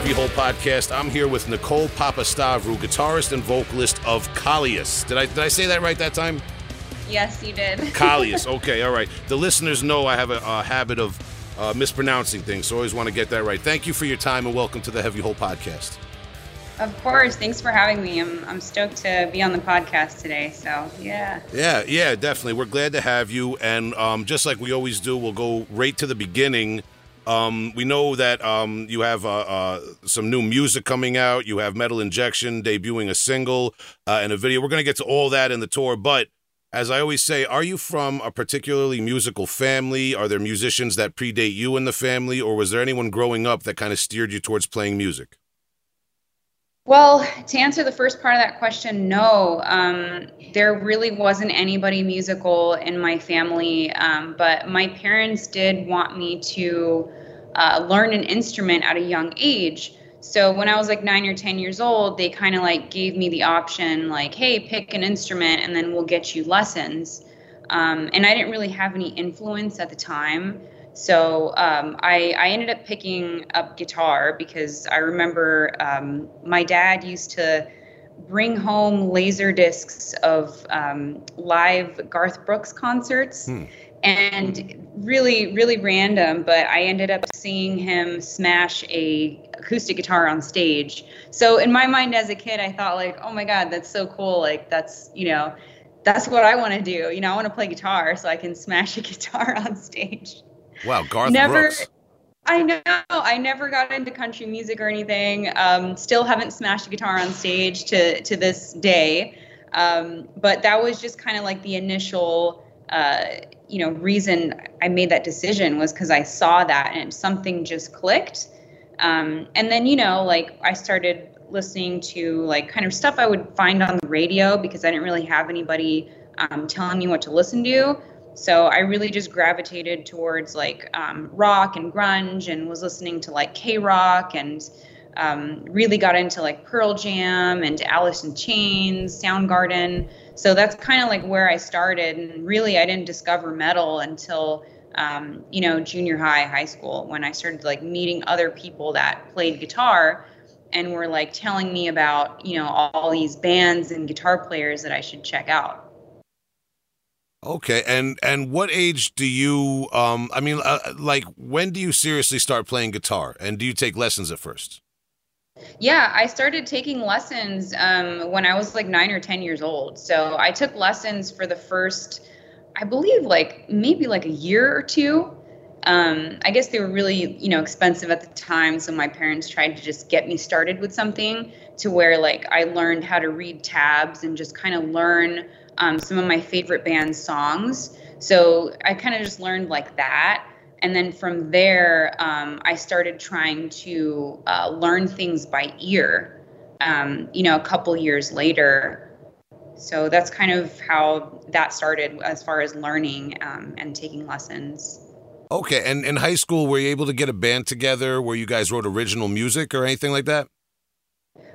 Heavy Hole Podcast. I'm here with Nicole Papastavrou, guitarist and vocalist of Kallias. Did I did I say that right that time? Yes, you did. Kallias. Okay, all right. The listeners know I have a, a habit of uh, mispronouncing things, so I always want to get that right. Thank you for your time and welcome to the Heavy Hole Podcast. Of course. Thanks for having me. I'm, I'm stoked to be on the podcast today. So, yeah. Yeah, yeah, definitely. We're glad to have you. And um, just like we always do, we'll go right to the beginning. Um, we know that um, you have uh, uh, some new music coming out. You have Metal Injection debuting a single uh, and a video. We're going to get to all that in the tour. But as I always say, are you from a particularly musical family? Are there musicians that predate you in the family? Or was there anyone growing up that kind of steered you towards playing music? Well, to answer the first part of that question, no. Um, there really wasn't anybody musical in my family, um, but my parents did want me to uh, learn an instrument at a young age. So when I was like nine or 10 years old, they kind of like gave me the option, like, hey, pick an instrument and then we'll get you lessons. Um, and I didn't really have any influence at the time. So um, I, I, ended up picking up guitar because I remember um, my dad used to bring home laser discs of um, live Garth Brooks concerts. Hmm. And really, really random, but I ended up seeing him smash a acoustic guitar on stage. So in my mind as a kid, I thought like, oh my God, that's so cool. Like that's, you know, that's what I want to do. You know, I want to play guitar so I can smash a guitar on stage. Wow, Garth never, Brooks. I know. I never got into country music or anything. Um, still haven't smashed a guitar on stage to to this day. Um, but that was just kind of like the initial, uh, you know, reason I made that decision was because I saw that and something just clicked. Um, and then you know, like I started listening to like kind of stuff I would find on the radio because I didn't really have anybody um, telling me what to listen to. So I really just gravitated towards like um, rock and grunge and was listening to like K rock and um, really got into like Pearl Jam and Alice in Chains, Soundgarden. So that's kind of like where I started. And really, I didn't discover metal until, um, you know, junior high, high school, when I started like meeting other people that played guitar and were like telling me about, you know, all these bands and guitar players that I should check out. Okay, and and what age do you? Um, I mean, uh, like when do you seriously start playing guitar, and do you take lessons at first? Yeah, I started taking lessons um, when I was like nine or ten years old. So I took lessons for the first, I believe, like maybe like a year or two. Um, I guess they were really, you know, expensive at the time. So my parents tried to just get me started with something to where like I learned how to read tabs and just kind of learn um, some of my favorite band songs. So I kind of just learned like that. And then from there, um, I started trying to uh, learn things by ear, um, you know, a couple years later. So that's kind of how that started as far as learning um, and taking lessons. Okay. And in high school, were you able to get a band together where you guys wrote original music or anything like that?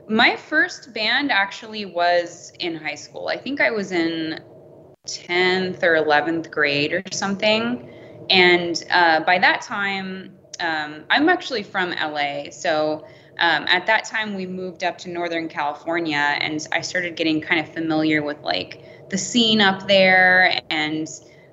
My first band actually was in high school. I think I was in 10th or 11th grade or something. And uh, by that time, um, I'm actually from LA. So um, at that time, we moved up to Northern California and I started getting kind of familiar with like the scene up there and,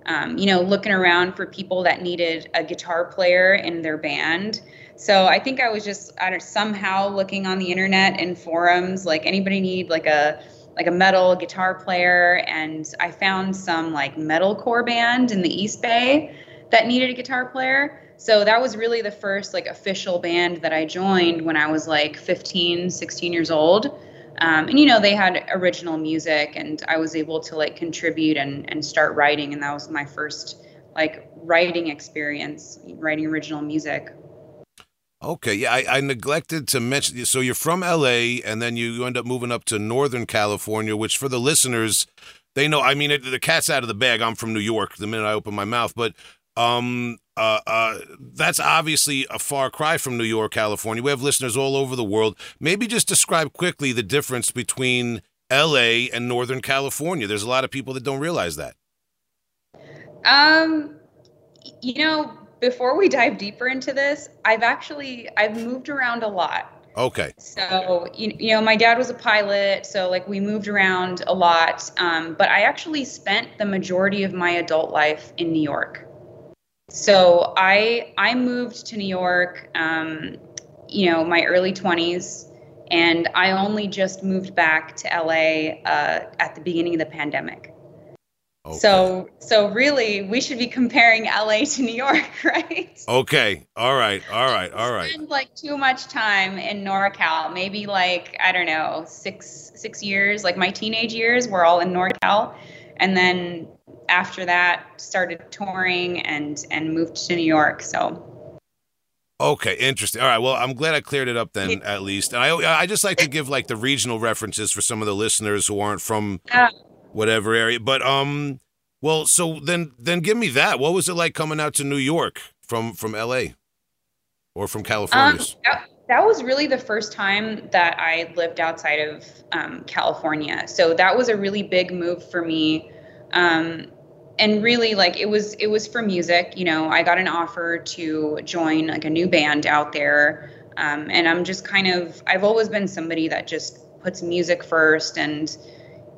um, you know, looking around for people that needed a guitar player in their band. So I think I was just I don't somehow looking on the internet and forums like anybody need like a like a metal guitar player and I found some like metalcore band in the East Bay that needed a guitar player. So that was really the first like official band that I joined when I was like 15, 16 years old. Um, and you know they had original music and I was able to like contribute and and start writing and that was my first like writing experience, writing original music. Okay, yeah, I, I, neglected to mention. So you're from LA, and then you end up moving up to Northern California, which for the listeners, they know. I mean, it, the cat's out of the bag. I'm from New York. The minute I open my mouth, but um, uh, uh, that's obviously a far cry from New York, California. We have listeners all over the world. Maybe just describe quickly the difference between LA and Northern California. There's a lot of people that don't realize that. Um, you know before we dive deeper into this, I've actually I've moved around a lot. Okay. So you, you know, my dad was a pilot, so like we moved around a lot. Um, but I actually spent the majority of my adult life in New York. So I I moved to New York, um, you know, my early 20s, and I only just moved back to LA uh, at the beginning of the pandemic. Okay. So so really we should be comparing LA to New York, right? Okay. All right. All right. All right. Spend like too much time in NorCal. Maybe like I don't know, 6 6 years, like my teenage years were all in NorCal and then after that started touring and and moved to New York. So Okay, interesting. All right, well, I'm glad I cleared it up then, at least. And I, I just like to give like the regional references for some of the listeners who aren't from whatever area. But um, well, so then then give me that. What was it like coming out to New York from from L.A. or from California? Um, that, that, was really the first time that I lived outside of um, California. So that was a really big move for me. Um, and really like it was it was for music you know i got an offer to join like a new band out there um, and i'm just kind of i've always been somebody that just puts music first and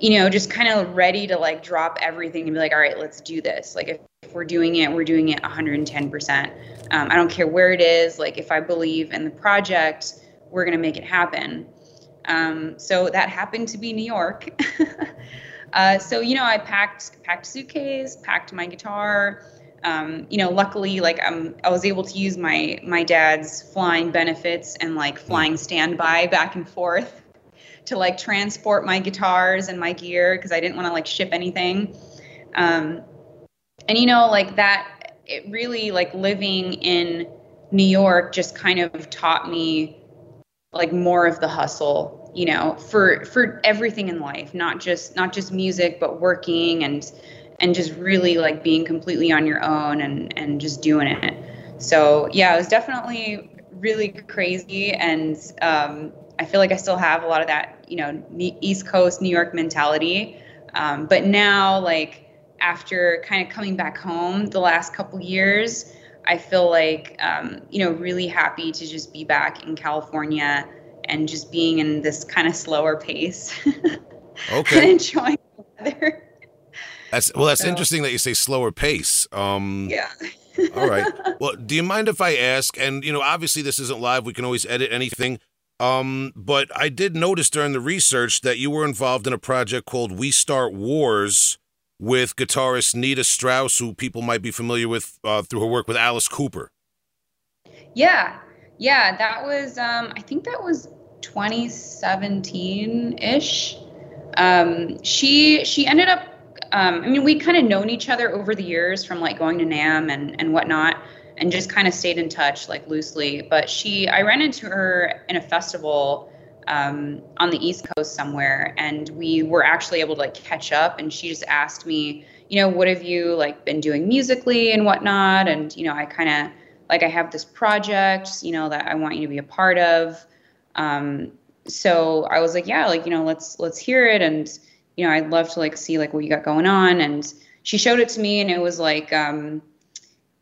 you know, just kind of ready to like drop everything and be like, all right, let's do this. Like if, if we're doing it, we're doing it 110%. Um, I don't care where it is. Like if I believe in the project, we're going to make it happen. Um, so that happened to be New York. uh, so, you know, I packed, packed suitcase, packed my guitar, um, you know, luckily, like I'm, I was able to use my my dad's flying benefits and like flying standby back and forth to like transport my guitars and my gear because I didn't want to like ship anything. Um, and you know, like that, it really like living in New York just kind of taught me like more of the hustle, you know, for for everything in life, not just not just music, but working and and just really like being completely on your own and and just doing it. So yeah, it was definitely really crazy and um, I feel like I still have a lot of that, you know, East Coast New York mentality. Um, but now, like after kind of coming back home the last couple years, I feel like, um, you know, really happy to just be back in California and just being in this kind of slower pace. okay. and enjoying the weather. That's well. That's so, interesting that you say slower pace. Um, yeah. all right. Well, do you mind if I ask? And you know, obviously, this isn't live. We can always edit anything. Um, but I did notice during the research that you were involved in a project called We Start Wars with guitarist Nita Strauss, who people might be familiar with uh, through her work with Alice Cooper. Yeah, yeah, that was um, I think that was 2017 ish. Um, she she ended up. Um, I mean, we kind of known each other over the years from like going to NAMM and and whatnot and just kind of stayed in touch like loosely. But she, I ran into her in a festival um, on the East Coast somewhere, and we were actually able to like catch up. And she just asked me, you know, what have you like been doing musically and whatnot? And you know, I kind of like I have this project, you know, that I want you to be a part of. Um, so I was like, yeah, like you know, let's let's hear it, and you know, I'd love to like see like what you got going on. And she showed it to me, and it was like. Um,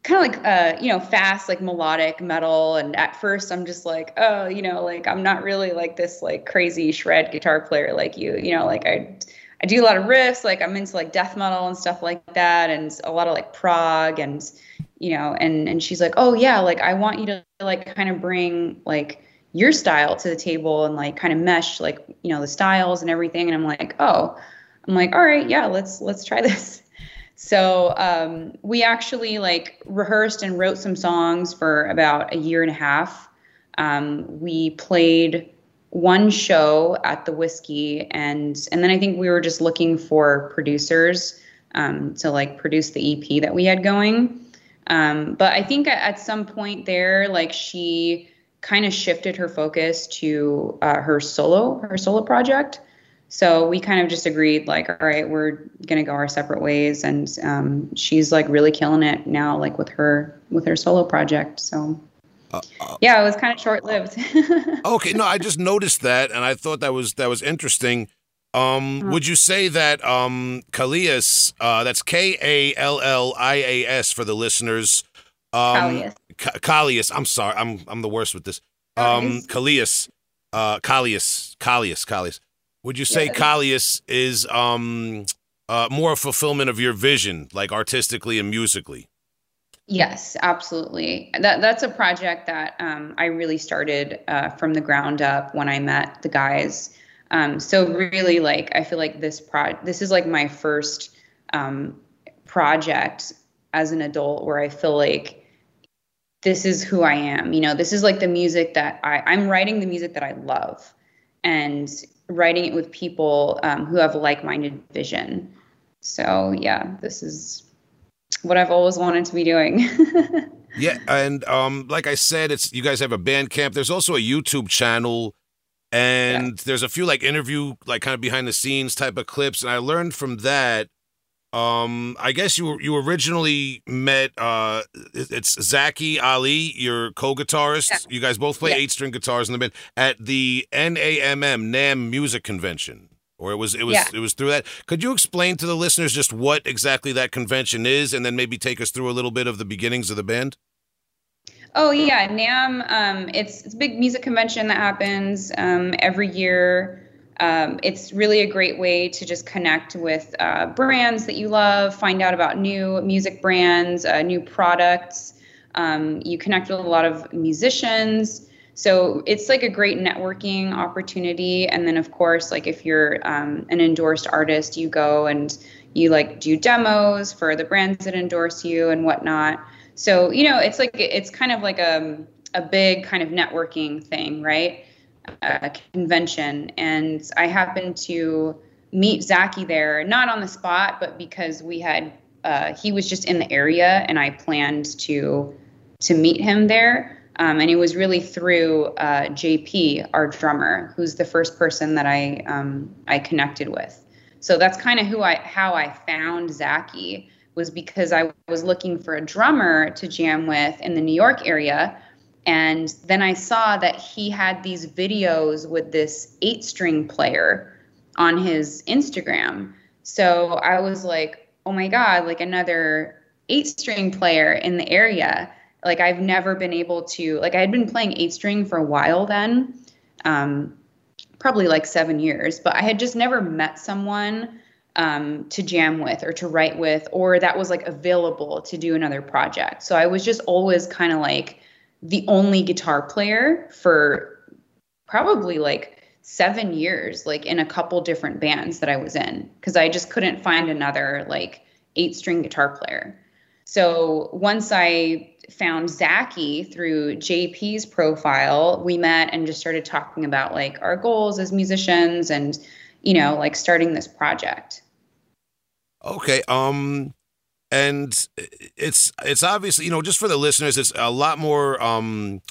kind of like uh you know fast like melodic metal and at first i'm just like oh you know like i'm not really like this like crazy shred guitar player like you you know like i i do a lot of riffs like i'm into like death metal and stuff like that and a lot of like prog and you know and and she's like oh yeah like i want you to like kind of bring like your style to the table and like kind of mesh like you know the styles and everything and i'm like oh i'm like all right yeah let's let's try this so um, we actually like rehearsed and wrote some songs for about a year and a half. Um, we played one show at the whiskey and and then I think we were just looking for producers um, to like produce the EP that we had going. Um, but I think at, some point there, like she kind of shifted her focus to uh, her solo her solo project. So we kind of just agreed, like, all right, we're gonna go our separate ways, and um, she's like really killing it now, like with her with her solo project. So uh, uh, yeah, it was kind of short lived. okay, no, I just noticed that, and I thought that was that was interesting. Um, uh-huh. Would you say that um, Kallias, uh, that's K A L L I A S for the listeners, Um, Kallias. I'm sorry. I'm I'm the worst with this. Um, Kallias. Uh, Kallias. Kallias. Kallias. Would you say yes. Kallias is um uh, more a fulfillment of your vision, like artistically and musically? Yes, absolutely. That that's a project that um, I really started uh, from the ground up when I met the guys. Um, so really, like I feel like this pro this is like my first um, project as an adult where I feel like this is who I am. You know, this is like the music that I I'm writing the music that I love, and writing it with people um, who have like minded vision. So yeah, this is what I've always wanted to be doing. yeah, and um, like I said, it's you guys have a Bandcamp, There's also a YouTube channel, and yeah. there's a few like interview, like kind of behind the scenes type of clips. And I learned from that. Um, I guess you you originally met uh, it's Zaki Ali, your co-guitarist. Yeah. You guys both play yeah. eight string guitars in the band at the NAMM NAM Music Convention or it was it was yeah. it was through that. Could you explain to the listeners just what exactly that convention is, and then maybe take us through a little bit of the beginnings of the band? Oh yeah, NAMM. Um, it's it's a big music convention that happens um, every year. Um, it's really a great way to just connect with uh, brands that you love, find out about new music brands, uh, new products. Um, you connect with a lot of musicians. So it's like a great networking opportunity. And then, of course, like if you're um, an endorsed artist, you go and you like do demos for the brands that endorse you and whatnot. So, you know, it's like it's kind of like a, a big kind of networking thing, right? A convention. And I happened to meet Zaki there, not on the spot, but because we had, uh, he was just in the area and I planned to to meet him there. Um, and it was really through uh, JP, our drummer, who's the first person that I um, I connected with. So that's kind of who I how I found Zaki was because I was looking for a drummer to jam with in the New York area. And then I saw that he had these videos with this eight string player on his Instagram. So I was like, oh my God, like another eight string player in the area like I've never been able to like I had been playing eight string for a while then, um, probably like seven years, but I had just never met someone um, to jam with or to write with, or that was like available to do another project. So I was just always kind of like the only guitar player for probably like seven years, like in a couple different bands that I was in, because I just couldn't find another like eight string guitar player. So once I found Zaki through JP's profile. We met and just started talking about like our goals as musicians and, you know, like starting this project. Okay. Um, and it's it's obviously you know just for the listeners, it's a lot more. Um,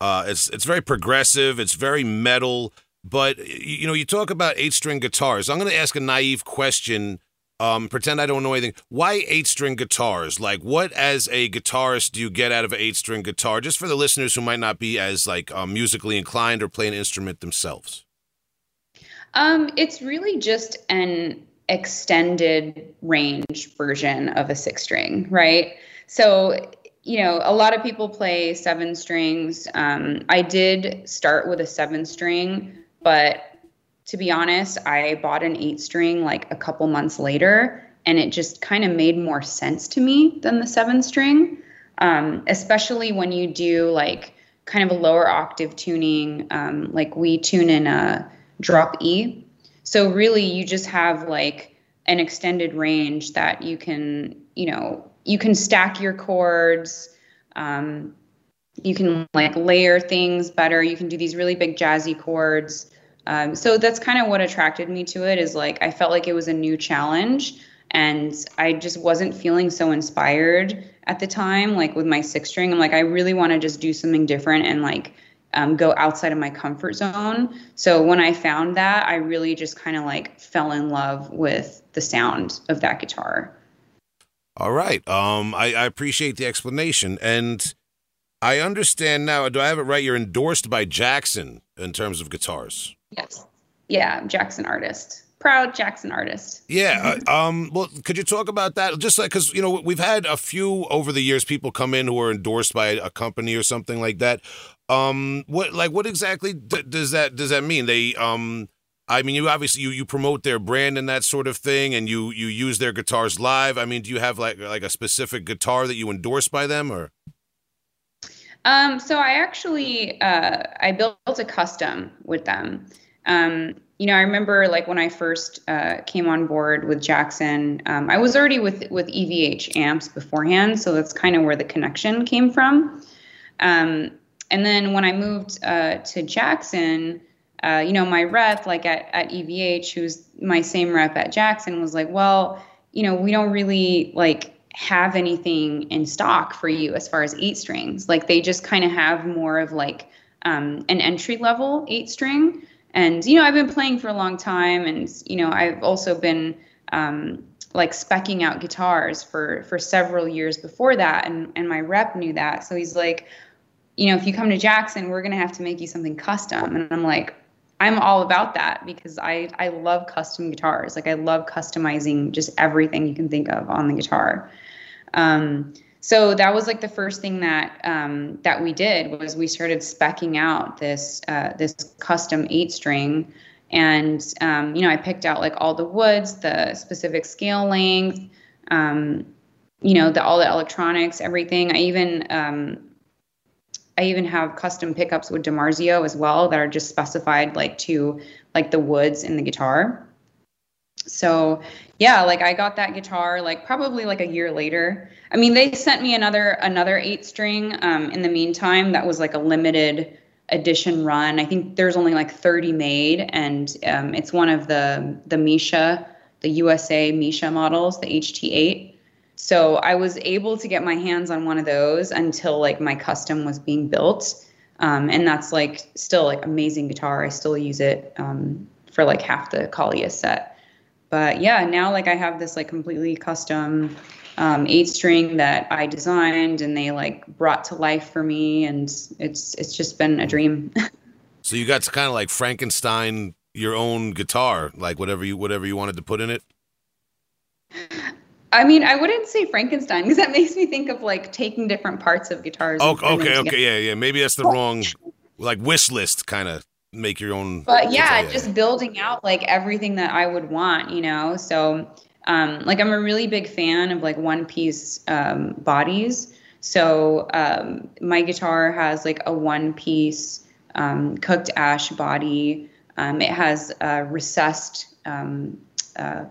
uh, it's it's very progressive. It's very metal. But you know, you talk about eight string guitars. I'm going to ask a naive question um, pretend I don't know anything. Why eight string guitars? Like, what as a guitarist do you get out of an eight string guitar? Just for the listeners who might not be as like um, musically inclined or play an instrument themselves. Um, it's really just an extended range version of a six string, right? So, you know, a lot of people play seven strings. Um, I did start with a seven string, but to be honest, I bought an eight string like a couple months later, and it just kind of made more sense to me than the seven string, um, especially when you do like kind of a lower octave tuning. Um, like we tune in a drop E. So really, you just have like an extended range that you can, you know, you can stack your chords. Um, you can like layer things better. You can do these really big jazzy chords. Um, so that's kind of what attracted me to it is like I felt like it was a new challenge and I just wasn't feeling so inspired at the time like with my six string I'm like I really want to just do something different and like um, go outside of my comfort zone so when I found that I really just kind of like fell in love with the sound of that guitar all right um I, I appreciate the explanation and I understand now do I have it right you're endorsed by Jackson in terms of guitars Yes. Yeah, Jackson artist. proud Jackson artist. Yeah. Uh, um. Well, could you talk about that? Just like because you know we've had a few over the years people come in who are endorsed by a company or something like that. Um. What like what exactly d- does that does that mean? They um. I mean, you obviously you, you promote their brand and that sort of thing, and you you use their guitars live. I mean, do you have like like a specific guitar that you endorse by them, or? Um, so I actually uh, I built a custom with them. Um, you know, I remember like when I first uh, came on board with Jackson, um, I was already with with EVH amps beforehand, so that's kind of where the connection came from. Um, and then when I moved uh, to Jackson, uh, you know, my rep, like at, at EVH, who's my same rep at Jackson, was like, well, you know, we don't really like have anything in stock for you as far as eight strings. Like they just kind of have more of like um, an entry level eight string. And, you know, I've been playing for a long time and, you know, I've also been um, like specking out guitars for, for several years before that. And, and my rep knew that. So he's like, you know, if you come to Jackson, we're going to have to make you something custom. And I'm like, I'm all about that because I I love custom guitars. Like I love customizing just everything you can think of on the guitar. Um, so that was like the first thing that um, that we did was we started specking out this uh, this custom eight string, and um, you know I picked out like all the woods, the specific scale length, um, you know the all the electronics, everything. I even um, I even have custom pickups with DiMarzio as well that are just specified like to like the woods in the guitar. So yeah, like I got that guitar like probably like a year later. I mean, they sent me another another eight string um, in the meantime that was like a limited edition run. I think there's only like 30 made, and um, it's one of the the Misha, the USA Misha models, the HT8. So I was able to get my hands on one of those until like my custom was being built. Um, and that's like still like amazing guitar. I still use it um, for like half the Kallias set. But yeah, now like I have this like completely custom um, eight string that I designed and they like brought to life for me, and it's it's just been a dream. so you got to kind of like Frankenstein your own guitar, like whatever you whatever you wanted to put in it. I mean, I wouldn't say Frankenstein because that makes me think of like taking different parts of guitars. Oh, okay, okay, yeah, yeah. Maybe that's the wrong, like wish list kind of make your own. But yeah, guitar, just building out like everything that I would want, you know. So, um, like I'm a really big fan of like one piece um, bodies. So um, my guitar has like a one piece um, cooked ash body. Um, it has a recessed um, uh,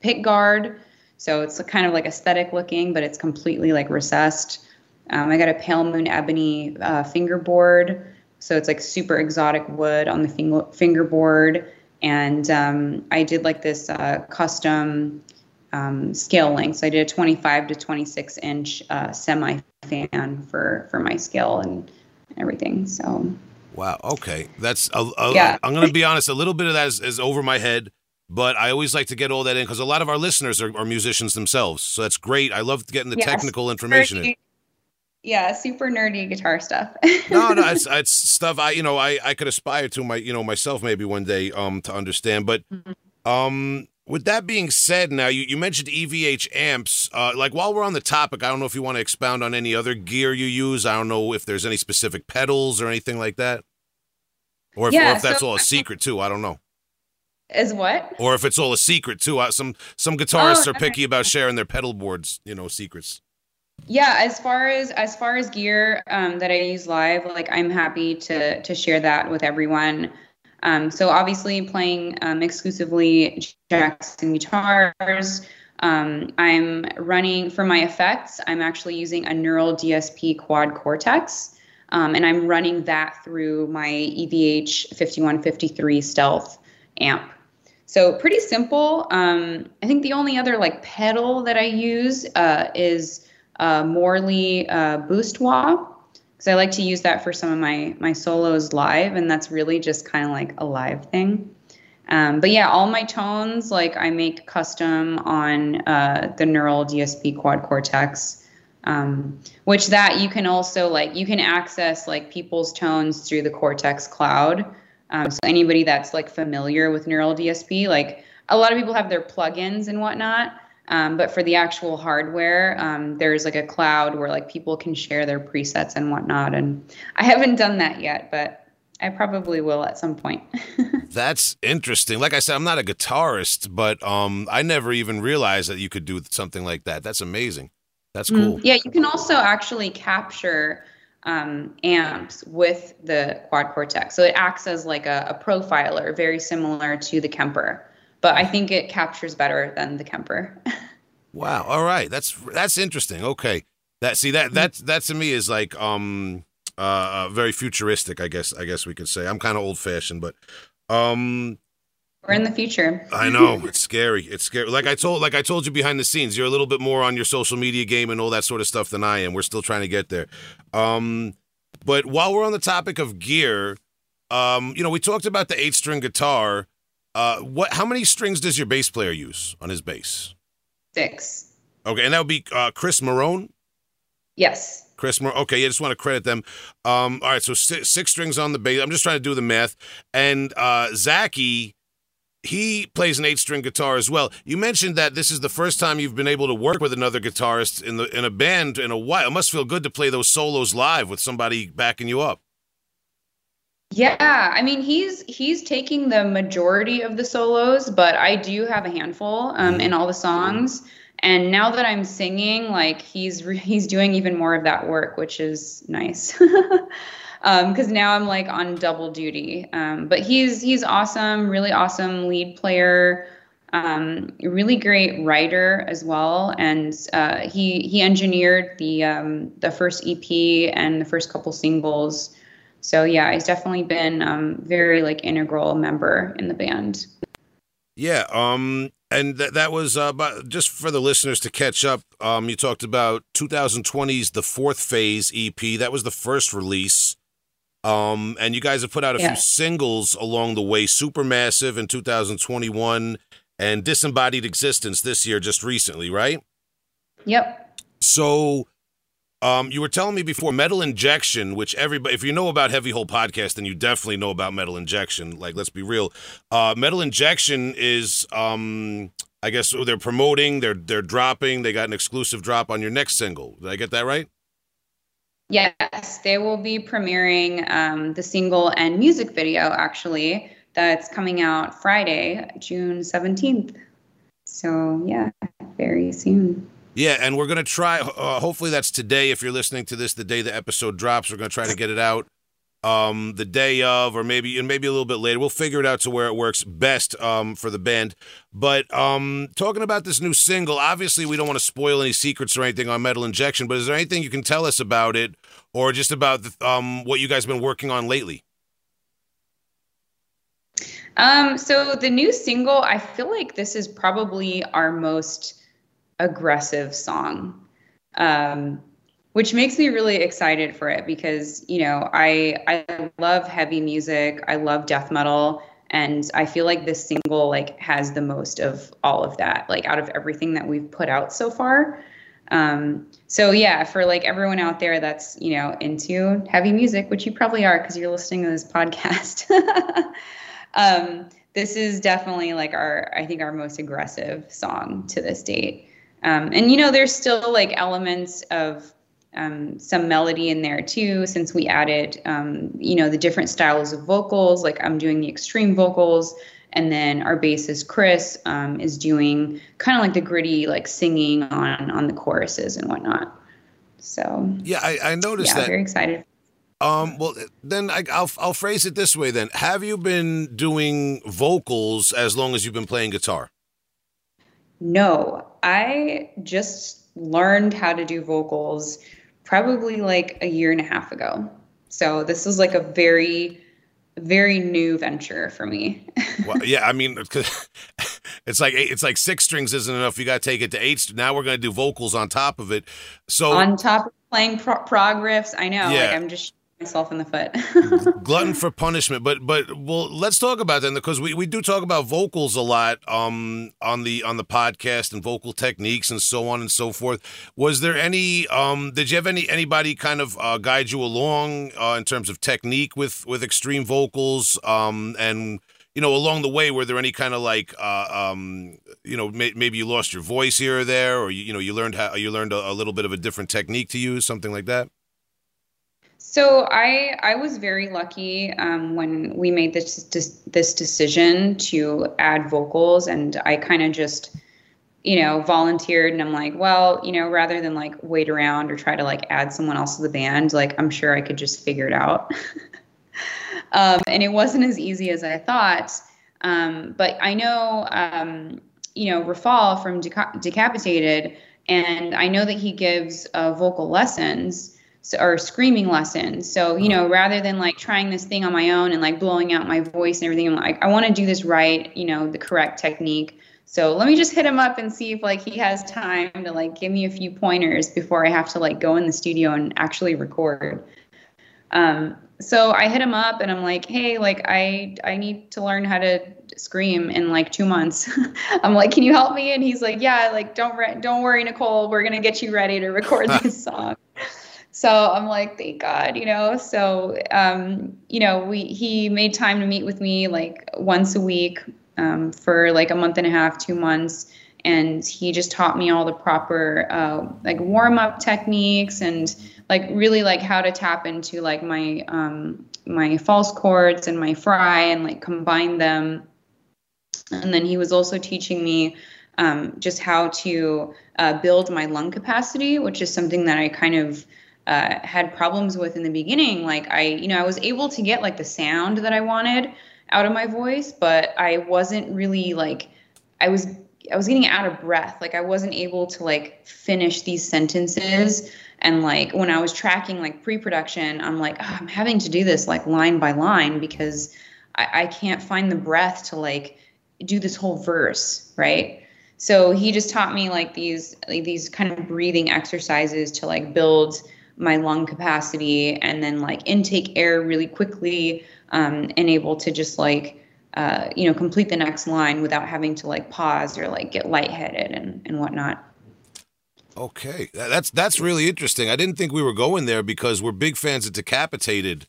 pick guard. So it's kind of like aesthetic looking, but it's completely like recessed. Um, I got a pale moon ebony uh, fingerboard. So it's like super exotic wood on the finger fingerboard. And um, I did like this uh, custom um, scale length. So I did a 25 to 26 inch uh, semi fan for, for my scale and everything. So. Wow. Okay. That's, a, a, yeah. I'm going to be honest, a little bit of that is, is over my head but I always like to get all that in because a lot of our listeners are, are, musicians themselves. So that's great. I love getting the yes, technical information. Nerdy, yeah, super nerdy guitar stuff. no, no, it's, it's stuff I you know I, I could aspire to my you know myself maybe one day um to understand. But mm-hmm. um with that being said, now you, you mentioned EVH amps. Uh, like while we're on the topic, I don't know if you want to expound on any other gear you use. I don't know if there's any specific pedals or anything like that, or if, yeah, or if that's so all a secret too. I don't know. Is what? Or if it's all a secret too. Uh, some some guitarists oh, are picky about sharing their pedal boards, you know, secrets. Yeah, as far as as far as gear um, that I use live, like I'm happy to to share that with everyone. Um, so obviously playing um, exclusively Jackson guitars. Um, I'm running for my effects. I'm actually using a Neural DSP Quad Cortex, um, and I'm running that through my EVH 5153 Stealth amp. So pretty simple. Um, I think the only other like pedal that I use uh, is uh, Morley uh, Boost Wah because I like to use that for some of my my solos live, and that's really just kind of like a live thing. Um, but yeah, all my tones like I make custom on uh, the Neural DSP Quad Cortex, um, which that you can also like you can access like people's tones through the Cortex Cloud. Um, so anybody that's like familiar with Neural DSP, like a lot of people have their plugins and whatnot. Um, but for the actual hardware, um, there's like a cloud where like people can share their presets and whatnot. And I haven't done that yet, but I probably will at some point. That's interesting. Like I said, I'm not a guitarist, but um, I never even realized that you could do something like that. That's amazing. That's mm, cool. Mm, yeah, you can also actually capture um, amps with the quad cortex. So it acts as like a, a profiler, very similar to the Kemper but I think it captures better than the Kemper. wow. All right. That's that's interesting. Okay. That see that that that to me is like um uh, uh very futuristic. I guess I guess we could say I'm kind of old fashioned, but um we're in the future. I know it's scary. It's scary. Like I told, like I told you behind the scenes, you're a little bit more on your social media game and all that sort of stuff than I am. We're still trying to get there. Um, but while we're on the topic of gear, um, you know, we talked about the eight string guitar. Uh, what? How many strings does your bass player use on his bass? Six. Okay, and that would be uh, Chris Marone. Yes. Chris Marone. Okay, yeah, I just want to credit them. Um, all right, so six, six, strings on the bass. I'm just trying to do the math. And uh, Zaki, he plays an eight-string guitar as well. You mentioned that this is the first time you've been able to work with another guitarist in the in a band in a while. It must feel good to play those solos live with somebody backing you up. Yeah, I mean he's he's taking the majority of the solos, but I do have a handful um, in all the songs. And now that I'm singing, like he's he's doing even more of that work, which is nice. Because um, now I'm like on double duty. Um, but he's he's awesome, really awesome lead player, um, really great writer as well. And uh, he he engineered the um, the first EP and the first couple singles. So yeah, he's definitely been um, very like integral member in the band. Yeah, um, and th- that was uh, but just for the listeners to catch up. Um, you talked about 2020's The Fourth Phase EP. That was the first release. Um, and you guys have put out a yeah. few singles along the way. Supermassive in 2021 and Disembodied Existence this year, just recently, right? Yep. So um, you were telling me before metal injection, which everybody, if you know about Heavy Hole podcast, then you definitely know about metal injection. Like, let's be real. Uh, metal injection is, um, I guess they're promoting, they're they're dropping. They got an exclusive drop on your next single. Did I get that right? Yes, they will be premiering um, the single and music video actually. That's coming out Friday, June seventeenth. So yeah, very soon. Yeah, and we're going to try. Uh, hopefully, that's today. If you're listening to this the day the episode drops, we're going to try to get it out um, the day of, or maybe and maybe a little bit later. We'll figure it out to where it works best um, for the band. But um, talking about this new single, obviously, we don't want to spoil any secrets or anything on Metal Injection. But is there anything you can tell us about it, or just about the, um, what you guys have been working on lately? Um, so the new single, I feel like this is probably our most aggressive song. Um, which makes me really excited for it because you know I I love heavy music, I love death metal, and I feel like this single like has the most of all of that, like out of everything that we've put out so far. Um, so yeah, for like everyone out there that's you know into heavy music, which you probably are because you're listening to this podcast. um, this is definitely like our I think our most aggressive song to this date. Um, and you know, there's still like elements of um, some melody in there too, since we added, um, you know, the different styles of vocals. Like I'm doing the extreme vocals, and then our bassist Chris um, is doing kind of like the gritty, like singing on on the choruses and whatnot. So yeah, I, I noticed yeah, that. Very excited. Um, well, then I, will I'll phrase it this way. Then, have you been doing vocals as long as you've been playing guitar? No, I just learned how to do vocals probably like a year and a half ago. So this was like a very, very new venture for me. well, yeah, I mean, it's like it's like six strings isn't enough. You got to take it to eight. Now we're going to do vocals on top of it. So on top of playing pro- prog riffs, I know. Yeah. Like I'm just myself in the foot. Glutton for punishment, but but well, let's talk about that because we, we do talk about vocals a lot um on the on the podcast and vocal techniques and so on and so forth. Was there any um did you have any anybody kind of uh, guide you along uh, in terms of technique with with extreme vocals um and you know, along the way, were there any kind of like, uh, um, you know, may- maybe you lost your voice here or there, or you, you know, you learned how you learned a, a, little bit of a different technique to use, something like that? So I I was very lucky um, when we made this, this decision to add vocals, and I kind of just you know volunteered, and I'm like, well, you know, rather than like wait around or try to like add someone else to the band, like I'm sure I could just figure it out. Um, and it wasn't as easy as I thought. Um, but I know, um, you know, Rafal from Deca- Decapitated, and I know that he gives uh, vocal lessons so, or screaming lessons. So, you know, rather than like trying this thing on my own and like blowing out my voice and everything, I'm like, I want to do this right, you know, the correct technique. So let me just hit him up and see if like he has time to like give me a few pointers before I have to like go in the studio and actually record. Um, so I hit him up and I'm like, hey, like I I need to learn how to scream in like two months. I'm like, can you help me? And he's like, yeah, like don't re- don't worry, Nicole, we're gonna get you ready to record this song. So I'm like, thank God, you know. So um, you know, we he made time to meet with me like once a week um, for like a month and a half, two months, and he just taught me all the proper uh, like warm up techniques and like really like how to tap into like my um my false chords and my fry and like combine them and then he was also teaching me um, just how to uh, build my lung capacity which is something that i kind of uh, had problems with in the beginning like i you know i was able to get like the sound that i wanted out of my voice but i wasn't really like i was i was getting out of breath. Like i wasn't able to like finish these sentences. And like when i was tracking like pre-production i'm like oh, i'm having to do this like line by line because I, I can't find the breath to like do this whole verse right? So he just taught me like these like these kind of breathing exercises to like build my lung capacity and then like intake air really quickly um, and able to just like uh, you know complete the next line without having to like pause or like get lightheaded and, and whatnot Okay, that's that's really interesting. I didn't think we were going there because we're big fans of Decapitated.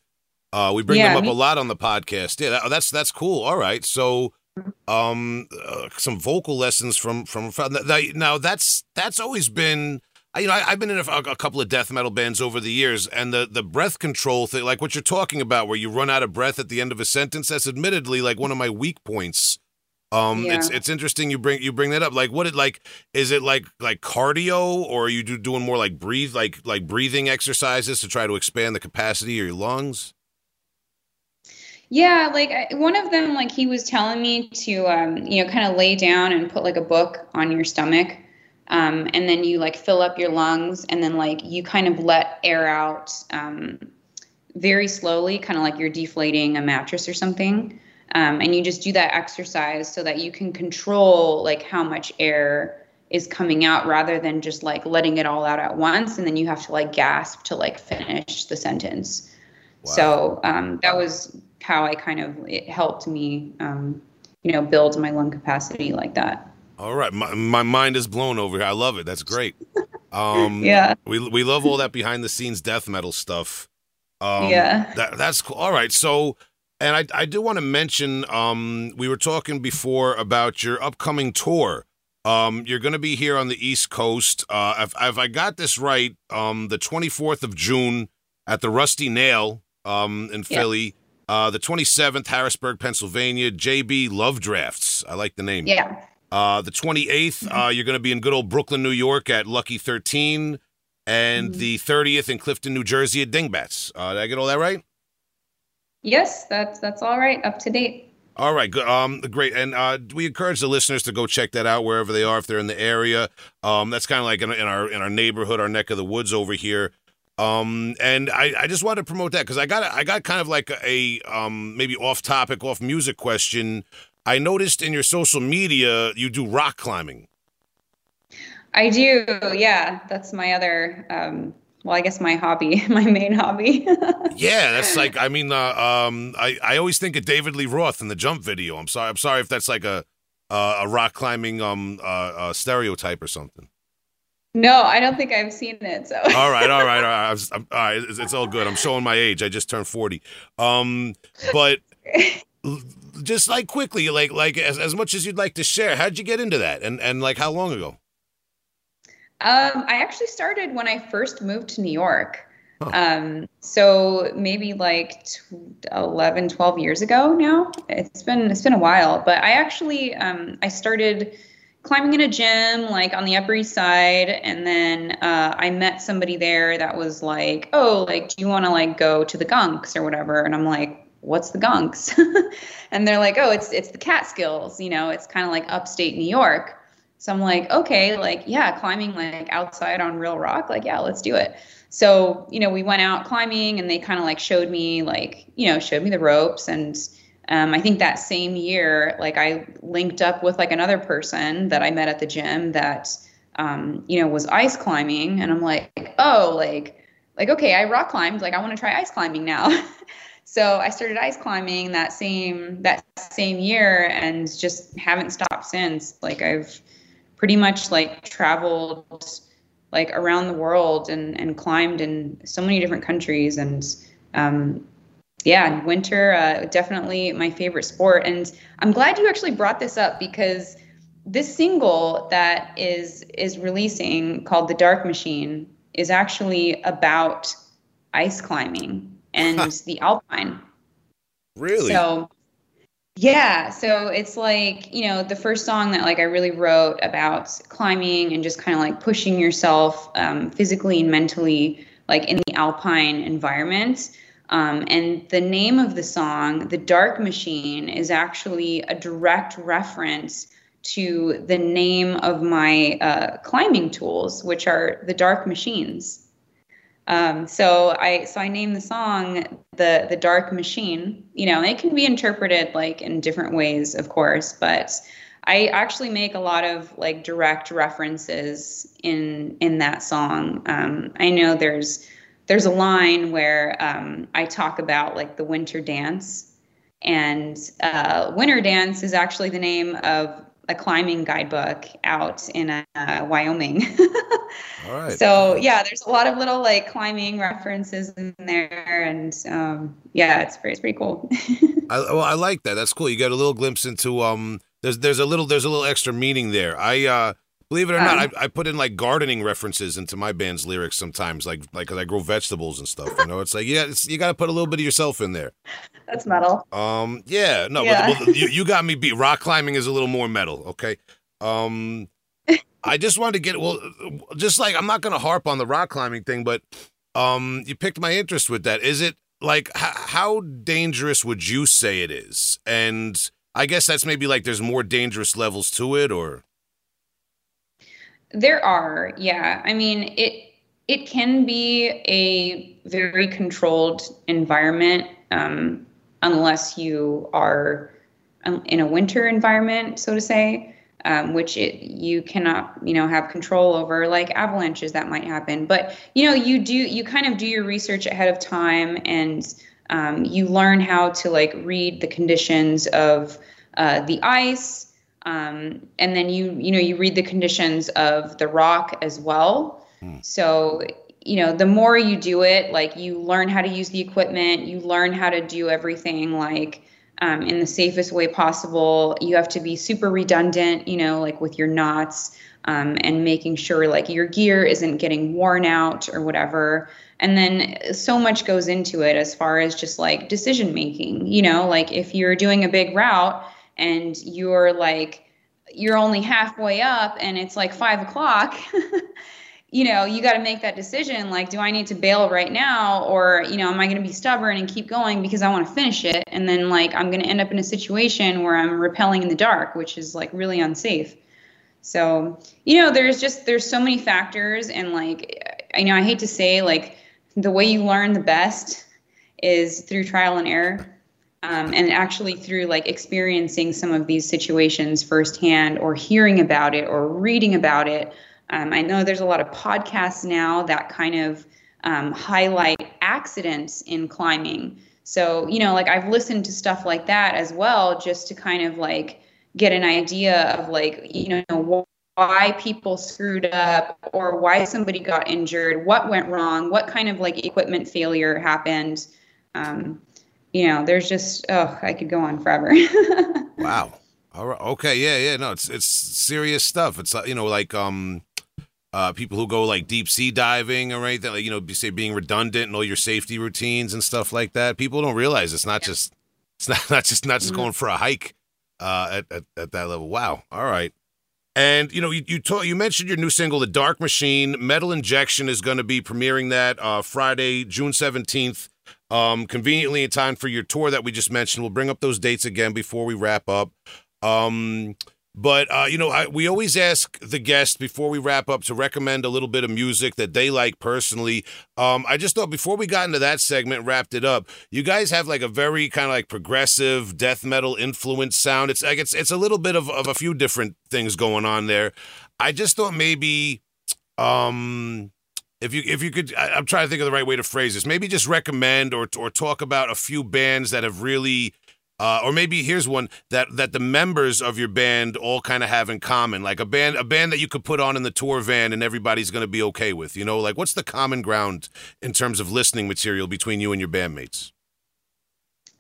Uh, we bring yeah, them up me- a lot on the podcast. Yeah, that, that's that's cool. All right, so um, uh, some vocal lessons from from now that's that's always been. You know, I, have been in a, a, couple of death metal bands over the years, and the the breath control thing, like what you're talking about, where you run out of breath at the end of a sentence, that's admittedly like one of my weak points um, yeah. it's it's interesting you bring you bring that up. Like, what it like? Is it like like cardio, or are you do, doing more like breathe like like breathing exercises to try to expand the capacity of your lungs? Yeah, like one of them, like he was telling me to, um, you know, kind of lay down and put like a book on your stomach, um, and then you like fill up your lungs, and then like you kind of let air out um, very slowly, kind of like you're deflating a mattress or something. Um, and you just do that exercise so that you can control like how much air is coming out rather than just like letting it all out at once and then you have to like gasp to like finish the sentence wow. so um, that was how i kind of it helped me um, you know build my lung capacity like that all right my, my mind is blown over here i love it that's great um, yeah we, we love all that behind the scenes death metal stuff um, yeah that, that's cool all right so and I, I do want to mention, um, we were talking before about your upcoming tour. Um, you're going to be here on the East Coast. Uh, if, if I got this right, um, the 24th of June at the Rusty Nail um, in yeah. Philly. Uh, the 27th, Harrisburg, Pennsylvania. JB Love Drafts. I like the name. Yeah. Uh, the 28th, mm-hmm. uh, you're going to be in good old Brooklyn, New York at Lucky 13. And mm-hmm. the 30th in Clifton, New Jersey at Dingbatz. Uh, did I get all that right? Yes, that's that's all right, up to date. All right, good. Um, great. And uh, we encourage the listeners to go check that out wherever they are, if they're in the area. Um, that's kind of like in, in, our in our neighborhood, our neck of the woods over here. Um, and I, I just wanted to promote that because I got I got kind of like a um maybe off topic, off music question. I noticed in your social media you do rock climbing. I do, yeah. That's my other um well, I guess my hobby, my main hobby. yeah, that's like I mean, uh, um, I I always think of David Lee Roth in the Jump video. I'm sorry, I'm sorry if that's like a uh, a rock climbing um uh, uh, stereotype or something. No, I don't think I've seen it. So. all right, all right, all right. I'm, I'm, all right, it's, it's, all good. I'm showing my age. I just turned forty. Um, but just like quickly, like like as, as much as you'd like to share, how'd you get into that, and and like how long ago? Um, I actually started when I first moved to New York. Huh. Um, so maybe like 11, 12 years ago now. It's been it's been a while, but I actually um, I started climbing in a gym like on the Upper East Side, and then uh, I met somebody there that was like, "Oh, like, do you want to like go to the Gunks or whatever?" And I'm like, "What's the Gunks?" and they're like, "Oh, it's it's the Catskills. You know, it's kind of like upstate New York." So I'm like, okay, like, yeah, climbing like outside on real rock, like, yeah, let's do it. So, you know, we went out climbing and they kind of like showed me, like, you know, showed me the ropes. And um, I think that same year, like, I linked up with like another person that I met at the gym that, um, you know, was ice climbing. And I'm like, oh, like, like, okay, I rock climbed, like, I want to try ice climbing now. so I started ice climbing that same that same year and just haven't stopped since. Like I've pretty much like traveled like around the world and, and climbed in so many different countries and um, yeah winter uh, definitely my favorite sport and i'm glad you actually brought this up because this single that is is releasing called the dark machine is actually about ice climbing and the alpine really so yeah, so it's like, you know, the first song that like I really wrote about climbing and just kind of like pushing yourself um, physically and mentally like in the alpine environment. Um, and the name of the song, The Dark Machine, is actually a direct reference to the name of my uh, climbing tools, which are the Dark Machines. Um, so I so I named the song the the Dark Machine. You know, it can be interpreted like in different ways, of course, but I actually make a lot of like direct references in in that song. Um, I know there's there's a line where um, I talk about like the winter dance, and uh, winter dance is actually the name of a climbing guidebook out in uh, Wyoming. All right. So yeah, there's a lot of little like climbing references in there, and um, yeah, it's pretty, it's pretty cool. I, well, I like that. That's cool. You got a little glimpse into um. There's there's a little there's a little extra meaning there. I uh Believe it or um, not, I, I, put in like gardening references into my band's lyrics sometimes, like like cause I grow vegetables and stuff. You know, it's like yeah, it's, you got to put a little bit of yourself in there. That's metal. Um, yeah, no, yeah. But, but you, you got me beat. Rock climbing is a little more metal. Okay. Um, I just wanted to get well, just like I'm not gonna harp on the rock climbing thing, but um, you picked my interest with that. Is it like h- how dangerous would you say it is? And I guess that's maybe like there's more dangerous levels to it, or there are, yeah. I mean, it it can be a very controlled environment um, unless you are um, in a winter environment, so to say, um, which it, you cannot, you know, have control over, like avalanches that might happen. But you know, you do you kind of do your research ahead of time, and um, you learn how to like read the conditions of uh, the ice um, and then you you know you read the conditions of the rock as well. Mm. So you know the more you do it, like you learn how to use the equipment, you learn how to do everything like um, in the safest way possible. You have to be super redundant, you know, like with your knots. Um, and making sure like your gear isn't getting worn out or whatever and then so much goes into it as far as just like decision making you know like if you're doing a big route and you're like you're only halfway up and it's like five o'clock you know you got to make that decision like do i need to bail right now or you know am i going to be stubborn and keep going because i want to finish it? And then like i'm going to end up in a situation where i'm rappelling in the dark which is like really unsafe. So you know there's just there's so many factors and like i know i hate to say like the way you learn the best is through trial and error um, and actually through like experiencing some of these situations firsthand or hearing about it or reading about it um, i know there's a lot of podcasts now that kind of um, highlight accidents in climbing. So, you know, like I've listened to stuff like that as well, just to kind of like get an idea of like, you know, why people screwed up or why somebody got injured, what went wrong, what kind of like equipment failure happened. Um, you know, there's just oh, I could go on forever. wow. All right. Okay. Yeah. Yeah. No, it's it's serious stuff. It's uh, you know like um uh, people who go like deep sea diving or anything, like, you know, say being redundant and all your safety routines and stuff like that. People don't realize it's not yeah. just it's not, not just not just mm-hmm. going for a hike uh, at, at, at that level. Wow. All right. And you know, you you, you mentioned your new single, "The Dark Machine." Metal Injection is going to be premiering that uh, Friday, June seventeenth. Um, conveniently in time for your tour that we just mentioned. We'll bring up those dates again before we wrap up. Um, but uh, you know, I, we always ask the guest before we wrap up to recommend a little bit of music that they like personally. Um, I just thought before we got into that segment, wrapped it up. You guys have like a very kind of like progressive death metal influence sound. It's like it's it's a little bit of, of a few different things going on there. I just thought maybe, um, if you if you could, I, am trying to think of the right way to phrase this. Maybe just recommend or or talk about a few bands that have really uh, or maybe here's one that that the members of your band all kind of have in common, like a band a band that you could put on in the tour van and everybody's going to be okay with. You know, like what's the common ground in terms of listening material between you and your bandmates?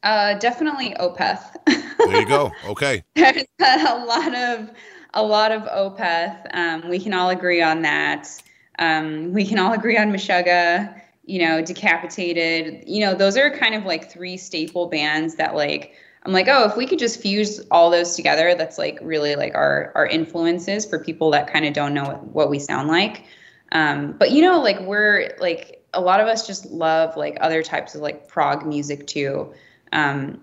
Uh, definitely Opeth. there you go. Okay. There's a lot of a lot of Opeth. Um, we can all agree on that. Um, we can all agree on Meshuggah you know, decapitated, you know, those are kind of like three staple bands that like I'm like, oh, if we could just fuse all those together, that's like really like our our influences for people that kind of don't know what, what we sound like. Um, but you know, like we're like a lot of us just love like other types of like prog music too. Um,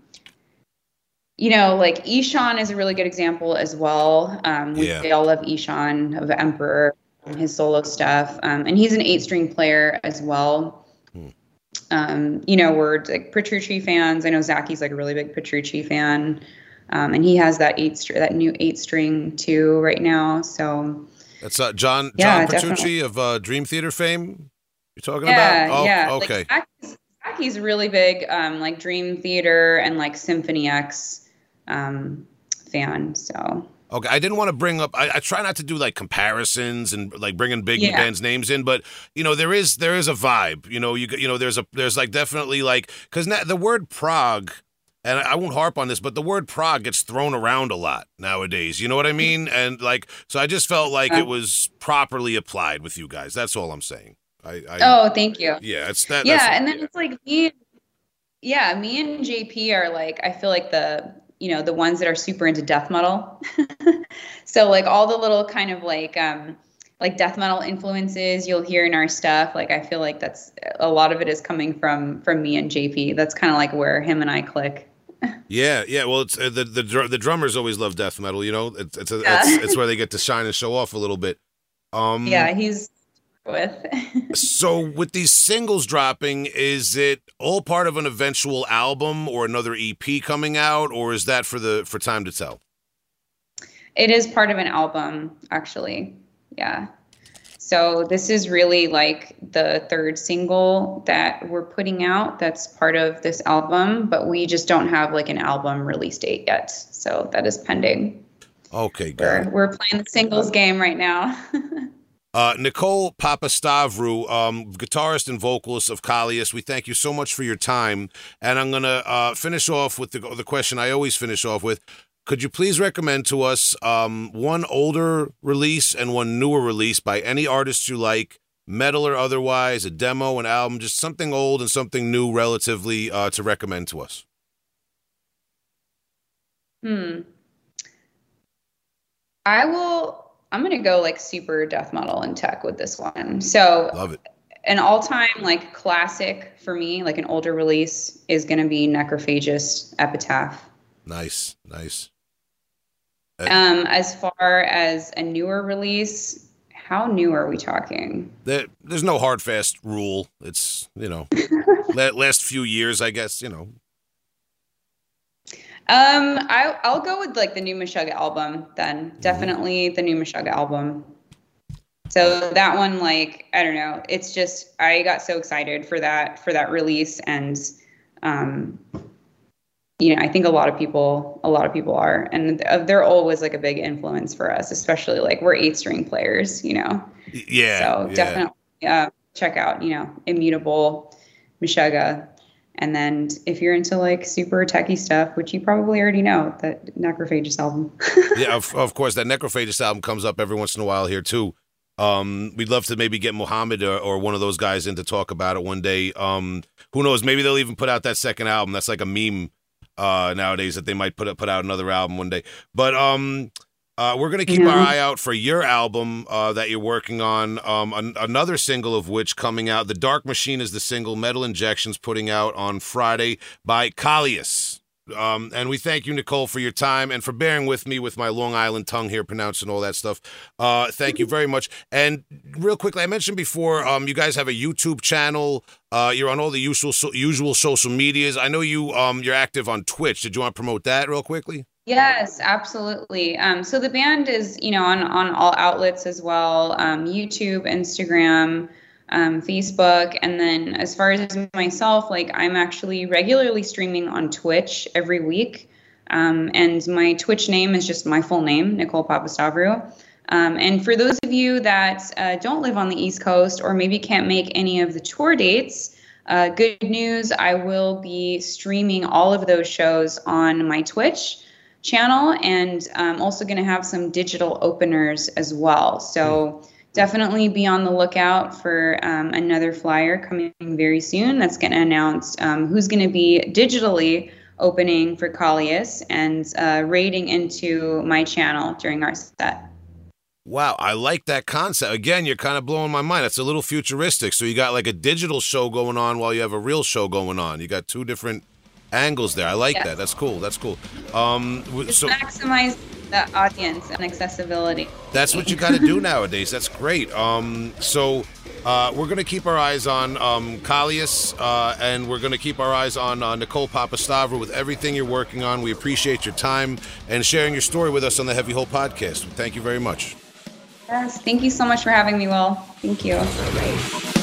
you know, like Ihsahn is a really good example as well. Um, we, yeah. all love Ihsahn of Emperor his solo stuff. Um, and he's an eight string player as well. Hmm. Um, you know, we're like Petrucci fans. I know Zaki's like a really big Petrucci fan. Um, and he has that eight str- that new eight string too right now. So that's uh, John John yeah, Petrucci of uh, Dream Theater fame. You're talking yeah, about? Oh, yeah. Okay. Like, Zaki's, really big, um, like Dream Theater and like Symphony X um, fan. So Okay, I didn't want to bring up. I, I, try not to do like comparisons and like bringing big yeah. bands' names in, but you know there is there is a vibe. You know you you know there's a there's like definitely like because the word prog, and I won't harp on this, but the word prog gets thrown around a lot nowadays. You know what I mean? And like so, I just felt like it uh-huh. was properly applied with you guys. That's all I'm saying. I, I oh, thank you. Yeah, it's that. Yeah, and then yeah. it's like me. Yeah, me and JP are like I feel like the you know the ones that are super into death metal. So like all the little kind of like um like death metal influences you'll hear in our stuff like i feel like that's a lot of it is coming from from me and jp that's kind of like where him and i click. Yeah yeah well it's uh, the the the drummers always love death metal you know? It's it's, a, yeah. it's it's where they get to shine and show off a little bit. Um yeah he's with. so, with these singles dropping, is it all part of an eventual album or another EP coming out, or is that for the for time to tell? It is part of an album, actually. Yeah. So this is really like the third single that we're putting out. That's part of this album, but we just don't have like an album release date yet. So that is pending. Okay, good. We're, we're playing the singles game right now. Uh, Nicole Papastavrou, um, guitarist and vocalist of Kallias, we thank you so much for your time. And I'm going to uh, finish off with the, the question I always finish off with. Could you please recommend to us um, one older release and one newer release by any artist you like, metal or otherwise, a demo, an album, just something old and something new relatively uh, to recommend to us? Hmm. I will I'm gonna go like super death metal and tech with this one. So love it. An all-time like classic for me, like an older release, is gonna be Necrophagist Epitaph. Nice, nice. Uh, um, as far as a newer release, how new are we talking? There, there's no hard fast rule. It's you know, last few years, I guess. You know, um, I, I'll go with like the new Meshuggah album then. Definitely the new Meshuggah album. So that one, like, I don't know, it's just I got so excited for that for that release, and um, you know, I think a lot of people, a lot of people are, and they're always like a big influence for us, especially like we're eight string players, you know. Yeah. So yeah. definitely uh, check out, you know, Immutable, Meshuggah, and then if you're into like super techie stuff, which you probably already know, that Necrophagist album. yeah, of, of course, that Necrophagist album comes up every once in a while here too. Um, we'd love to maybe get Muhammad or, or, one of those guys in to talk about it one day. Um, who knows? Maybe they'll even put out that second album. That's like a meme uh, nowadays that they might put put out another album one day. But um, uh, we're gonna keep our eye out for your album uh, that you're working on. Um, an- another single of which coming out. The Dark Machine is the single. Metal Injections putting out on Friday by Kallias. Um, and we thank you, Nicole, for your time and for bearing with me with my Long Island tongue here, pronouncing all that stuff. Uh, thank you very much. And real quickly, I mentioned before, um, you guys have a YouTube channel. Uh, you're on all the usual so, usual social medias. I know you um, you're active on Twitch. Did you want to promote that real quickly? Yes, absolutely. Um, so the band is, you know, on on all outlets as well: um, YouTube, Instagram um, Facebook. And then as far as myself, like I'm actually regularly streaming on Twitch every week. Um, and my Twitch name is just my full name, Nicole Papastavrou. Um, and for those of you that uh, don't live on the East Coast or maybe can't make any of the tour dates, uh, good news, I will be streaming all of those shows on my Twitch channel and I'm also going to have some digital openers as well. So definitely be on the lookout for um, another flyer coming very soon that's going to announce um, who's going to be digitally opening for Kallias and uh, raiding into my channel during our set. Wow, I like that concept. Again, you're kind of blowing my mind. It's a little futuristic. So you got like a digital show going on while you have a real show going on. You got two different angles there. I like yes. that. That's cool. That's cool. Um, so maximize the audience and accessibility. That's what you got to do nowadays. That's great. Um, so uh, we're going to keep our eyes on um, Kallias, uh, and we're going to keep our eyes on uh, Nicole Papastavrou with everything you're working on. We appreciate your time and sharing your story with us on the Heavy Hole podcast. Thank you very much. Yes, thank you so much for having me, Will. Thank you.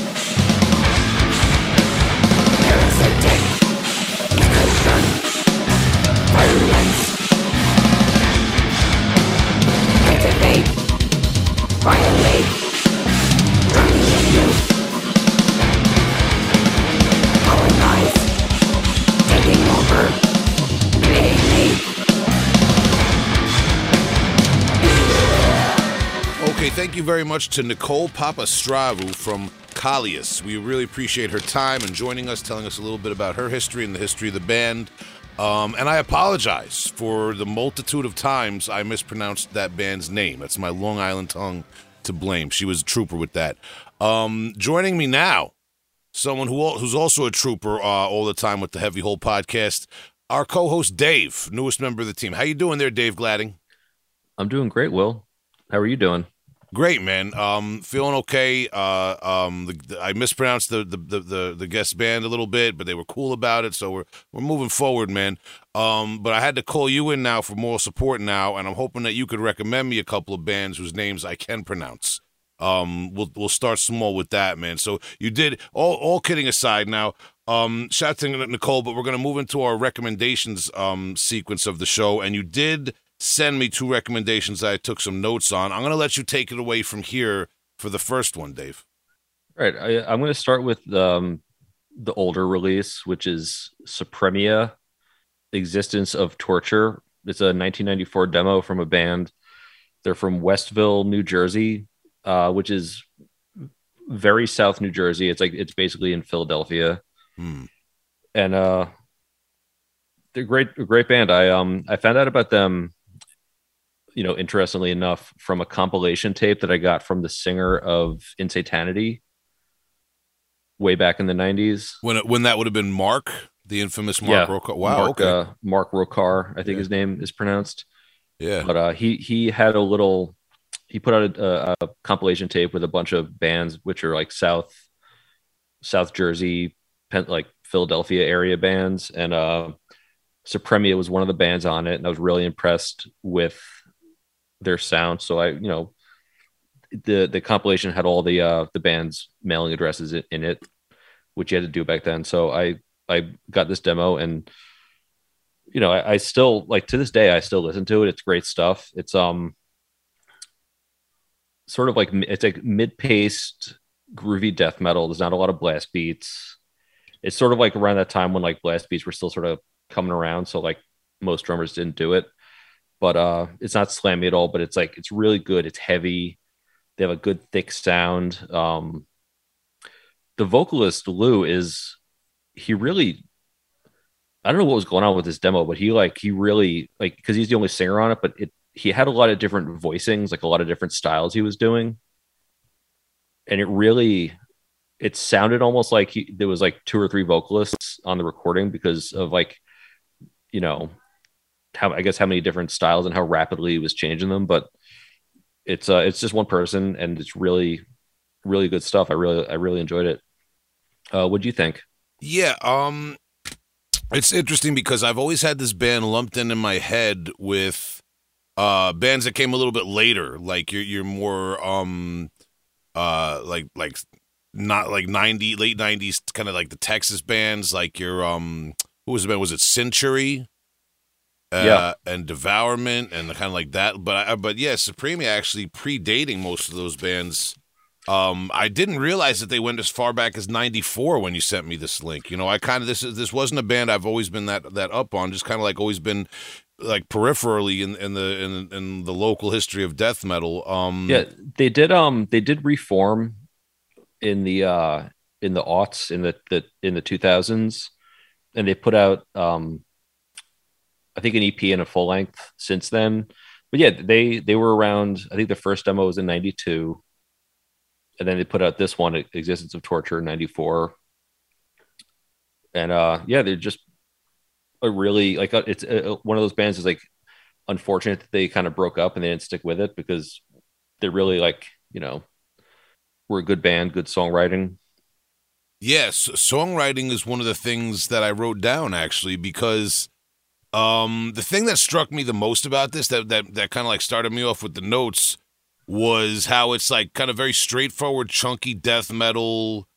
Thank you very much to Nicole Papastavrou from Kallias. We really appreciate her time and joining us, telling us a little bit about her history and the history of the band. Um, and I apologize for the multitude of times I mispronounced that band's name. That's my Long Island tongue to blame. She was a trooper with that. Um, joining me now, someone who who's also a trooper uh, all the time with the Heavy Hole podcast, our co-host Dave, newest member of the team. How you doing there, Dave Gladding? I'm doing great, Will. How are you doing? Great, man. Um, feeling okay. Uh, um, the, the, I mispronounced the, the, the the guest band a little bit, but they were cool about it, so we're we're moving forward, man. Um, but I had to call you in now for moral support now, and I'm hoping that you could recommend me a couple of bands whose names I can pronounce. Um, we'll we'll start small with that, man. So you did all all kidding aside now. Um, shout out to Nicole, but we're gonna move into our recommendations um sequence of the show, and you did send me two recommendations that I took some notes on. I'm going to let you take it away from here for the first one, Dave. All right. I, am going to start with um, the older release, which is Supremia Existence of Torture. It's a 1994 demo from a band. They're from Westville, New Jersey, uh, which is very South New Jersey. It's like it's basically in Philadelphia. Hmm. And uh, they're great, great band. I um I found out about them you know, interestingly enough, from a compilation tape that I got from the singer of Insanity way back in the 90s. When it, when that would have been Mark, the infamous Mark yeah, Rokar. Wow, Mark, okay. Uh, Mark Rokar, I think yeah. his name is pronounced. Yeah. But uh, he he had a little he put out a, a, compilation tape with a bunch of bands which are like South South Jersey, like Philadelphia area bands and uh Supremia was one of the bands on it and I was really impressed with their sound. So I, you know, the the compilation had all the uh the band's mailing addresses in it, which you had to do back then. So I I got this demo and you know I, I still like to this day I still listen to it. It's great stuff. It's um sort of like it's like mid-paced groovy death metal. There's not a lot of blast beats. It's sort of like around that time when like blast beats were still sort of coming around. So like most drummers didn't do it. But uh it's not slammy at all, but it's like it's really good. It's heavy. They have a good thick sound. Um the vocalist Lou is he really I don't know what was going on with this demo, but he like he really like because he's the only singer on it, but it he had a lot of different voicings, like a lot of different styles he was doing. And it really it sounded almost like he, there was like two or three vocalists on the recording because of like you know how I guess how many different styles and how rapidly he was changing them. But it's uh it's just one person and it's really really good stuff. I really I really enjoyed it. Uh what do you think? Yeah, um it's interesting because I've always had this band lumped in in my head with uh bands that came a little bit later, like you're you're more um uh like like not like 90 late 90s kind of like the Texas bands like your um who was the band was it Century uh, Yeah. and Devourment and kind of like that. But I, but yeah Supreme actually predating most of those bands. Um I didn't realize that they went as far back as 94 when you sent me this link. You know I kind of this is this wasn't a band I've always been that that up on just kind of like always been like peripherally in, in the in, in the local history of death metal. Um Yeah, they did um they did reform in the uh in the aughts in the, the in the 2000s and they put out um I think an EP and a full length since then. But yeah, they they were around I think the first demo was in 92 and then they put out this one Existence of Torture in 94. And uh yeah, they're just a really like uh, it's uh, one of those bands is like unfortunate that they kind of broke up and they didn't stick with it because they're really like you know we're a good band good songwriting Yes, songwriting is one of the things that I wrote down actually because um the thing that struck me the most about this that that that kind of like started me off with the notes was how it's like kind of very straightforward chunky death metal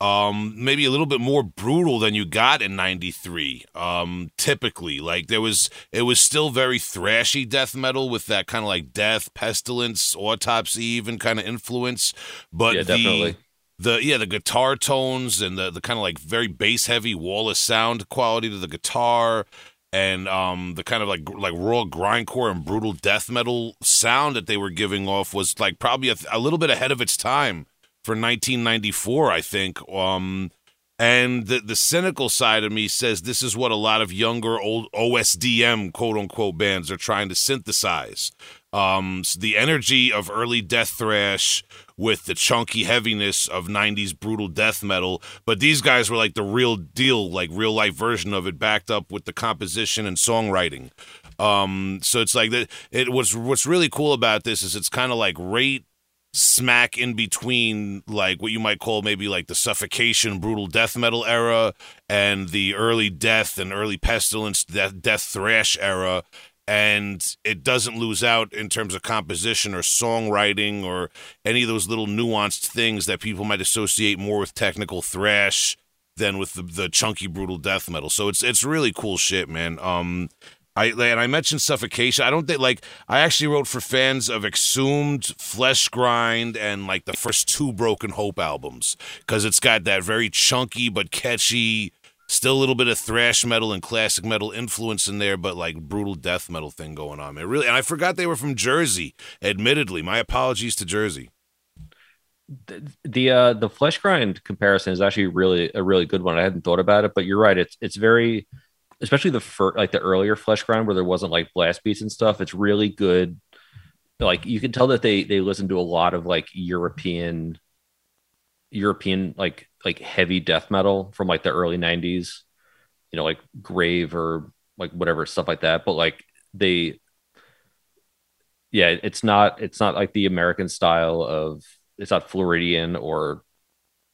um maybe a little bit more brutal than you got in 93 um typically. Like there was it was still very thrashy death metal with that kind of like death pestilence autopsy even kind of influence but yeah the definitely. the yeah the guitar tones and the the kind of like very bass heavy wall of sound quality to the guitar and um the kind of like like raw grindcore and brutal death metal sound that they were giving off was like probably a, a little bit ahead of its time for 1994 I think um and the the cynical side of me says this is what a lot of younger old OSDM quote unquote bands are trying to synthesize um the energy of early death thrash with the chunky heaviness of 90s brutal death metal but these guys were like the real deal like real life version of it backed up with the composition and songwriting. Um so it's like that it was what's really cool about this is it's kind of like rate smack in between like what you might call maybe like the suffocation brutal death metal era and the early death and early pestilence death, death thrash era and it doesn't lose out in terms of composition or songwriting or any of those little nuanced things that people might associate more with technical thrash than with the, the chunky brutal death metal so it's it's really cool shit man um I and I mentioned suffocation. I don't think like I actually wrote for fans of Exhumed, Flesh Grind, and like the first two Broken Hope albums because it's got that very chunky but catchy, still a little bit of thrash metal and classic metal influence in there, but like brutal death metal thing going on. Man, really, and I forgot they were from Jersey. Admittedly, my apologies to Jersey. the the, uh the flesh grind comparison is actually really a really good one i hadn't thought about it but you're right it's it's very especially the fir- like the earlier flesh grind where there wasn't like blast beats and stuff it's really good like you can tell that they they listen to a lot of like european european like like heavy death metal from like the early 90s you know like grave or like whatever stuff like that but like they yeah it's not it's not like the american style of it's not floridian or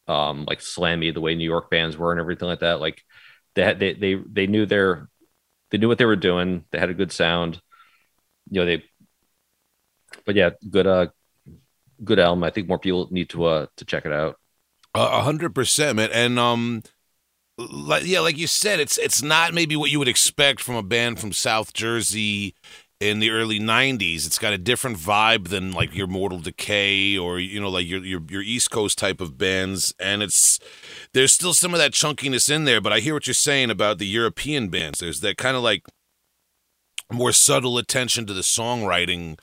um like slammy the way new york bands were and everything like that like they had they they, they knew their they knew what they were doing they had a good sound you know they but yeah good uh good album. I think more people need to uh to check it out. A hundred percent, man. And um, like yeah, like you said, it's it's not maybe what you would expect from a band from South Jersey in the early '90s. It's got a different vibe than like your Mortal Decay or you know like your your your East Coast type of bands, and it's there's still some of that chunkiness in there. But I hear what you're saying about the European bands. There's that kind of like more subtle attention to the songwriting.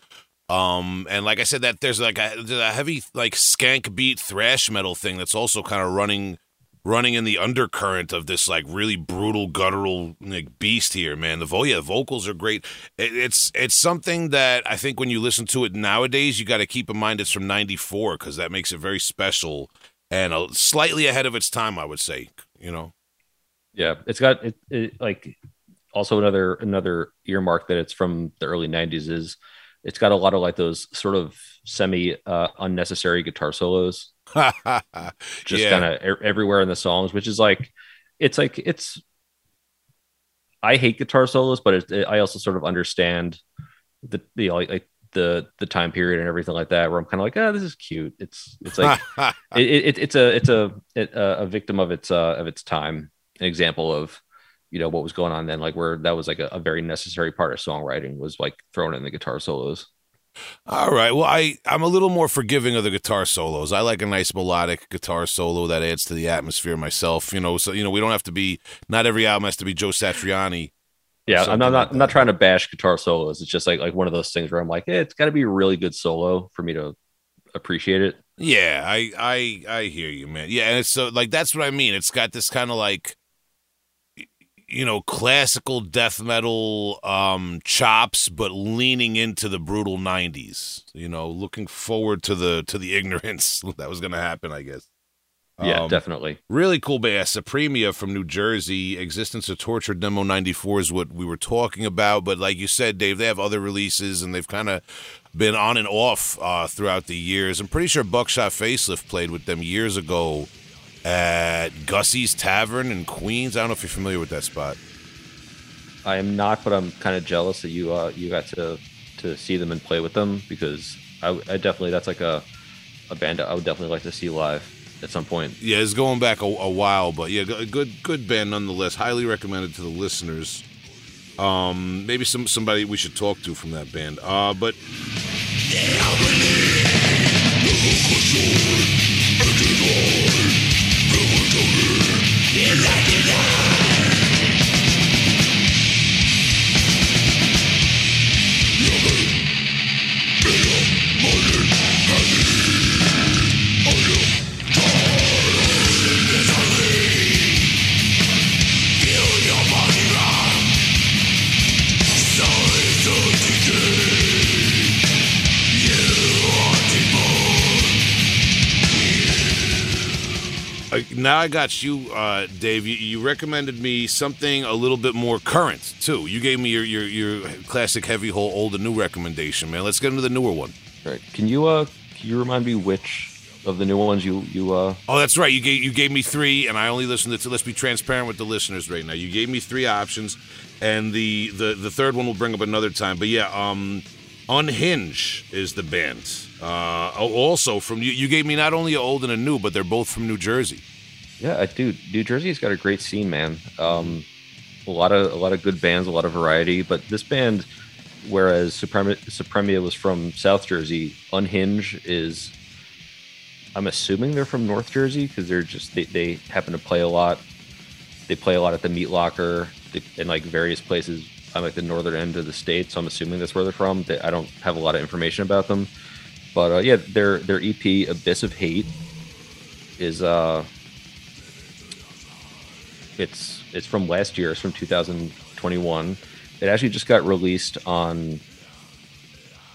Um, and like I said, that there's like a, a heavy like skank beat thrash metal thing that's also kind of running running in the undercurrent of this like really brutal guttural like beast here man. The vo- yeah, vocals are great. It, it's it's something that i think when you listen to it nowadays you got to keep in mind it's from 94 because that makes it very special and a, slightly ahead of its time i would say you know? Yeah, it's got it, it like also another another earmark that it's from the early 90s is it's got a lot of like those sort of semi uh, unnecessary guitar solos just Yeah. kind of everywhere in the songs, which is like, it's like it's. I hate guitar solos, but it, it- I also sort of understand the the like, like the the time period and everything like that. Where I'm kind of like, oh, this is cute. It's it's like it, it, it's a it's a it, a victim of its uh of its time. An example of you know what was going on then, like where that was like a, a very necessary part of songwriting was like thrown in the guitar solos. All right. Well, I I'm a little more forgiving of the guitar solos. I like a nice melodic guitar solo that adds to the atmosphere myself. You know, so you know we don't have to be. Not every album has to be Joe Satriani. Yeah, I'm not, like not, I'm not trying to bash guitar solos. It's just like like one of those things where I'm like, eh, it's got to be a really good solo for me to appreciate it. Yeah, I I I hear you, man. Yeah, and it's so like that's what I mean. It's got this kind of like you know, classical death metal um chops but leaning into the brutal 90s. You know, looking forward to the to the ignorance that was going to happen, I guess. Yeah, Um, definitely. Really cool band, Supremia from New Jersey. Existence of Torture Demo 94 is what we were talking about. But like you said, Dave, they have other releases and they've kind of been on and off uh, throughout the years. I'm pretty sure Buckshot Facelift played with them years ago at Gussie's Tavern in Queens. I don't know if you're familiar with that spot. I am not, but I'm kind of jealous that you uh you got to to see them and play with them because I, I definitely that's like a a band I would definitely like to see live at some point. Yeah, it's going back a, a while, but yeah, a good good band nonetheless. Highly recommended to the listeners. Um, maybe some somebody we should talk to from that band. Uh, but Uh, now I got you, uh, Dave. You, you recommended me something a little bit more current too. You gave me your your, your classic heavy hole old and new recommendation, man. Let's get into the newer one. All right. Can you uh can you remind me which of the new ones you you uh Oh, that's right. You gave you gave me three, and I only listened to. Let's be transparent with the listeners right now. You gave me three options, and the the the third one we'll bring up another time. But yeah, um, Unhinge is the band. Uh, also from you. You gave me not only a old and a new, but they're both from New Jersey. Yeah, do. New Jersey's got a great scene, man. Um, a lot of a lot of good bands, a lot of variety. But this band, whereas Supremia, was from South Jersey, Unhinge is. I'm assuming they're from North Jersey because they're just they, they happen to play a lot. They play a lot at the Meat Locker in like various places on like the northern end of the state. So I'm assuming that's where they're from. They, I don't have a lot of information about them, but uh, yeah, their their EP Abyss of Hate is uh it's it's from last year. It's from 2021. It actually just got released on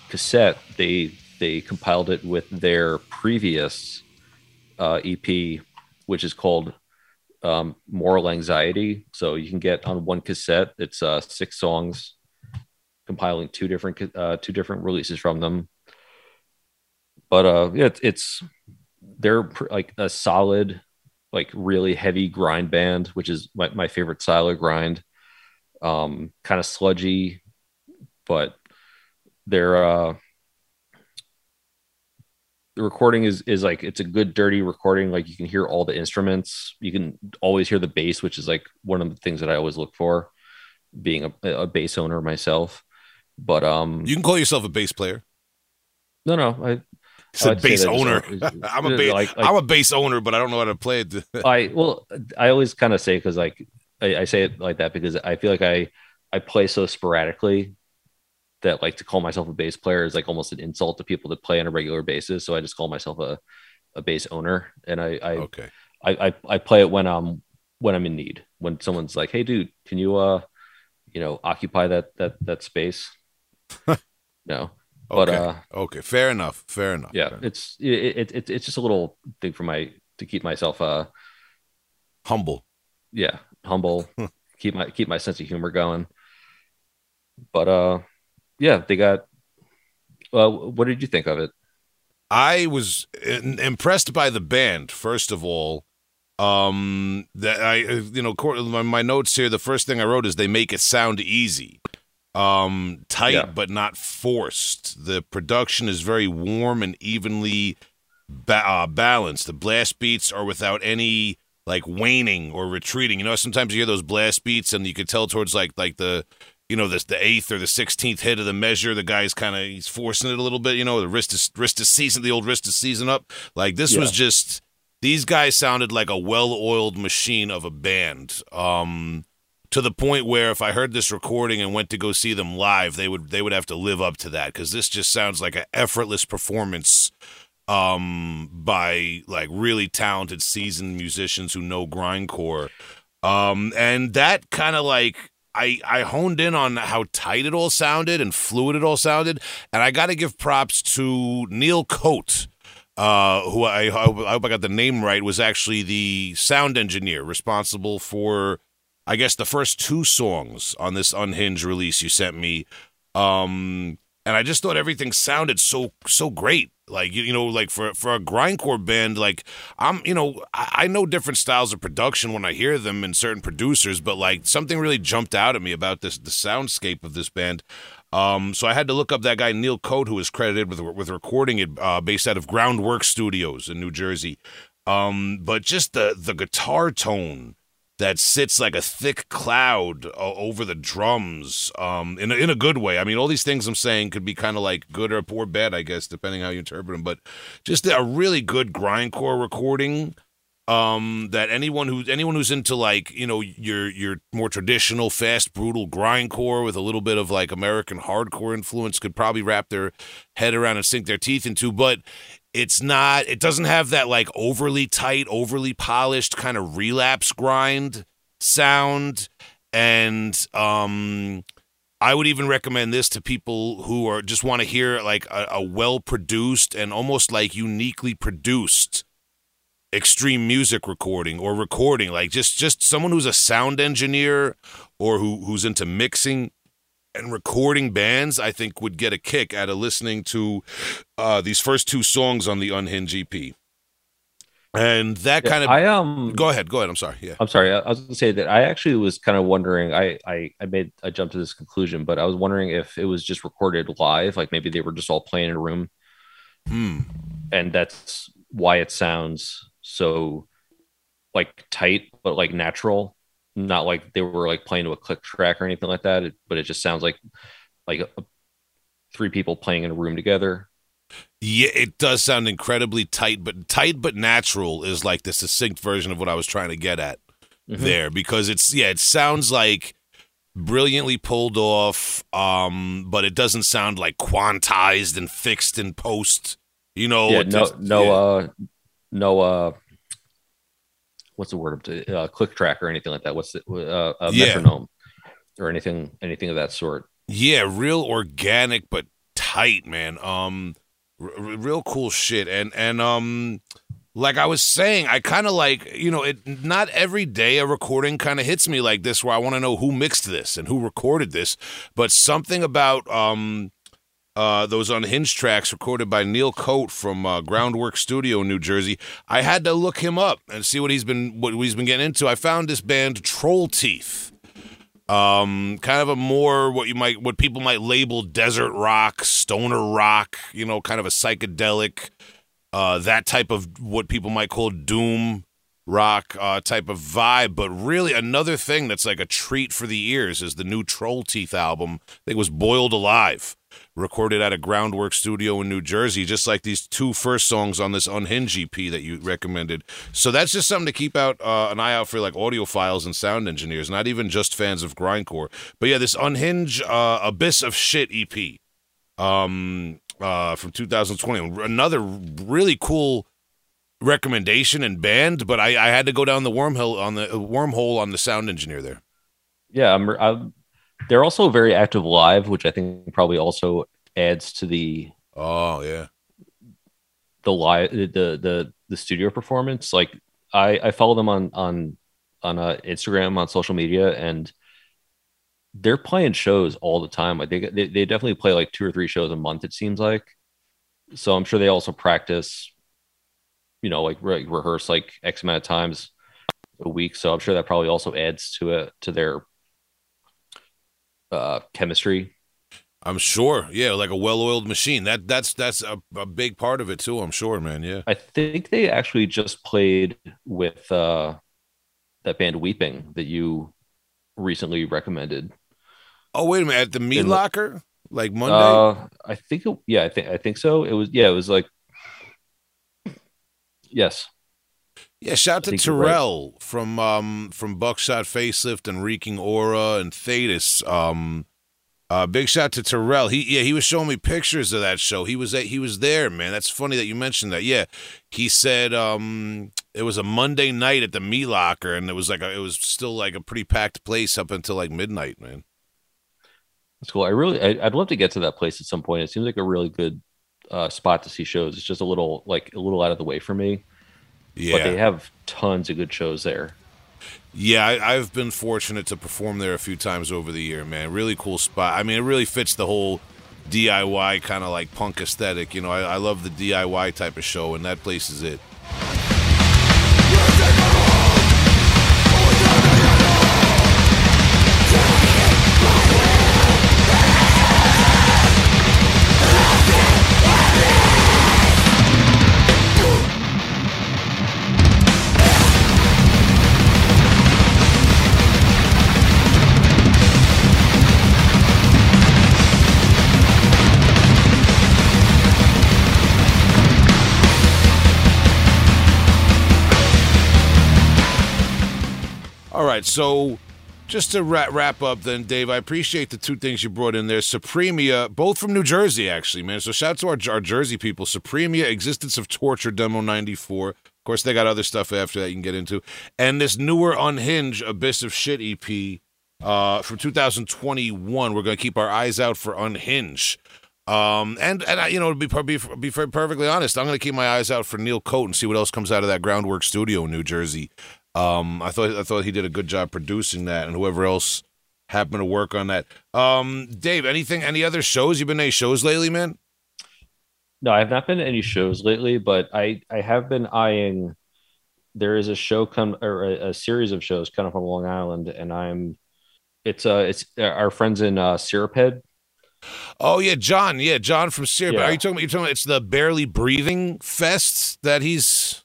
cassette. They they compiled it with their previous uh, EP, which is called um, Moral Anxiety. So you can get on one cassette. It's uh, six songs, compiling two different uh, two different releases from them. But uh, it's, it's they're pr- like a solid like really heavy grind band, which is my, my favorite style of grind. Um, kind of sludgy, but they're uh, the recording is is like it's a good dirty recording. Like you can hear all the instruments. You can always hear the bass, which is like one of the things that I always look for, being a, a bass owner myself. But um, You can call yourself a bass player. no, no, I It's a I'd say bass owner. I'm a bass. like- like- I'm a bass owner, but I don't know how to play it. I well, I always kind of say because like I, I say it like that because I feel like I I play so sporadically that like to call myself a bass player is like almost an insult to people that play on a regular basis. So I just call myself a a bass owner, and I I, okay. I, I I play it when I'm when I'm in need. When someone's like, "Hey, dude, can you uh, you know, occupy that that that space?" no, but Okay. uh, okay. Fair enough. Fair enough. yeah, Fair it's it, it, it it's just a little thing for my to keep myself uh humble. yeah humble keep my keep my sense of humor going but uh yeah they got uh what did you think of it I was in, impressed by the band. First of all, um, that I, you know, my, my notes here. The first thing I wrote is they make it sound easy, um, tight Yeah. but not forced. The production is very warm and evenly ba- uh, balanced. The blast beats are without any like waning or retreating. You know, sometimes you hear those blast beats and you could tell towards like like the you know, this the eighth or the sixteenth hit of the measure, the guy's kind of he's forcing it a little bit. You know, the wrist is wrist is season, the old wrist is season up. Like this was just these guys sounded like a well-oiled machine of a band. Um, to the point where if I heard this recording and went to go see them live, they would they would have to live up to that because this just sounds like an effortless performance um by like really talented seasoned musicians who know grindcore. Um and that kind of like I, I honed in on how tight it all sounded and fluid it all sounded, and I got to give props to Neil Coate, uh, who I, I hope I hope I got the name right, was actually the sound engineer responsible for, I guess, the first two songs on this Unhinged release you sent me. Um, and I just thought everything sounded so so great. Like you, you know, like for for a grindcore band, like I'm, you know, I, I know different styles of production when I hear them and certain producers, but like something really jumped out at me about this the soundscape of this band. Um, so I had to look up that guy Neil Coate, who is credited with with recording it, uh, based out of Groundwork Studios in New Jersey. Um, but just the the guitar tone that sits like a thick cloud uh, over the drums um, in, a, in a good way. I mean, all these things I'm saying could be kind of like good or poor bad, I guess, depending how you interpret them. But just a really good grindcore recording um, that anyone who anyone who's into like you know your your more traditional fast brutal grindcore with a little bit of like American hardcore influence could probably wrap their head around and sink their teeth into, but it's not it doesn't have that like overly tight overly polished kind of relapse grind sound. And um i would even recommend this to people who are just want to hear like a, a well produced and almost like uniquely produced extreme music recording or recording. Like just just someone who's a sound engineer or who who's into mixing and recording bands, I think would get a kick out of listening to uh, these first two songs on the Unhinged EP. And that kind of i um go ahead, go ahead. I'm sorry. Yeah. i'm sorry i I was gonna say that i actually was kind of wondering i i i made i jumped to this conclusion but i was wondering if it was just recorded live like maybe they were just all playing in a room Hmm. and that's why it sounds so like tight but like natural not like they were like playing to a click track or anything like that it, but it just sounds like like a, three people playing in a room together Yeah, it does sound incredibly tight, but tight but natural is like the succinct version of what I was trying to get at Mhm. there because it's yeah, it sounds like brilliantly pulled off, um, but it doesn't sound like quantized and fixed in post. You know, yeah no no yeah. uh no uh what's the word of uh, click track or anything like that what's the uh, a Yeah. metronome or anything anything of that sort Yeah, real organic but tight, man. Um, r- r- real cool shit. And and um, like I was saying, I kind of like you know it. Not every day a recording kind of hits me like this, where I want to know who mixed this and who recorded this. But something about um. Uh, those unhinged tracks recorded by Neil Coate from uh, Groundwork Studio in New Jersey. I had to look him up and see what he's been what he's been getting into. I found this band Troll Teeth um kind of a more what you might what people might label desert rock stoner rock you know kind of a psychedelic uh, that type of what people might call doom rock uh, type of vibe. But really, another thing that's like a treat for the ears is the new Troll Teeth album. I think it was Boiled Alive, recorded at a Groundwork studio in New Jersey, just like these two first songs on this Unhinged EP that you recommended. So that's just something to keep out uh, an eye out for, like audiophiles and sound engineers, not even just fans of grindcore. But yeah, this Unhinged uh, Abyss of Shit EP um, uh, from 2020, another really cool recommendation and band, but I, I had to go down the wormhole on the wormhole on the sound engineer there. Yeah, I'm, I'm, they're also very active live, which I think probably also adds to the oh yeah the live the the the studio performance. Like I I follow them on on on uh, Instagram on social media and they're playing shows all the time. Like they, they they definitely play like two or three shows a month. It seems like. So I'm sure they also practice you know like re- rehearse like x amount of times a week so i'm sure that probably also adds to it to their uh chemistry? I'm sure. Yeah like a well-oiled machine. That that's that's a, a big part of it too i'm sure man yeah. I think they actually just played with uh that band weeping that you recently recommended. Oh wait a minute at the meat In, locker? Like monday? Uh i think it, yeah i think i think so. It was yeah it was like Yes. Yeah, shout to Terrell right. from um from Buckshot Facelift and Reeking Aura and Thetis. Um uh big shout to Terrell. He yeah, he was showing me pictures of that show. He was at, he was there, man. That's funny that you mentioned that. Yeah. He said um it was a Monday night at the Meat Locker and it was like a, it was still like a pretty packed place up until like midnight, man. That's cool. I really I, would love to get to that place at some point. It seems like a really good uh, spot to see shows. It's just a little like a little out of the way for me. Yeah, but they have tons of good shows there. Yeah, I, have been fortunate to perform there a few times over the year, man. Really cool spot. I mean, it really fits the whole DIY kind of like punk aesthetic. You know, I, I love the DIY type of show, and that place is it. So just to wrap, wrap up then, Dave, I appreciate the two things you brought in there. Supremia, both from New Jersey, actually, man. So shout out to our, our Jersey people. Supremia, Existence of Torture, Demo 94. Of course, they got other stuff after that you can get into. And this newer Unhinged Abyss of Shit EP uh, from 2021. We're going to keep our eyes out for Unhinged. Um, and and you know, to be, be be perfectly honest, I'm going to keep my eyes out for Neil Coat and see what else comes out of that Groundwork studio in New Jersey. Um, I thought I thought he did a good job producing that, and whoever else happened to work on that. Um, Dave, anything, any other shows? You've been any shows lately, man? No, I have not been to any shows lately, but I I have been eyeing. There is a show come or a, a series of shows coming from Long Island, and I'm. It's uh, it's our friends in uh, Syrup Head. Oh yeah, John. Yeah, John from Syrup. Yeah. Are you talking about? You're talking about it's the Barely Breathing Fest that he's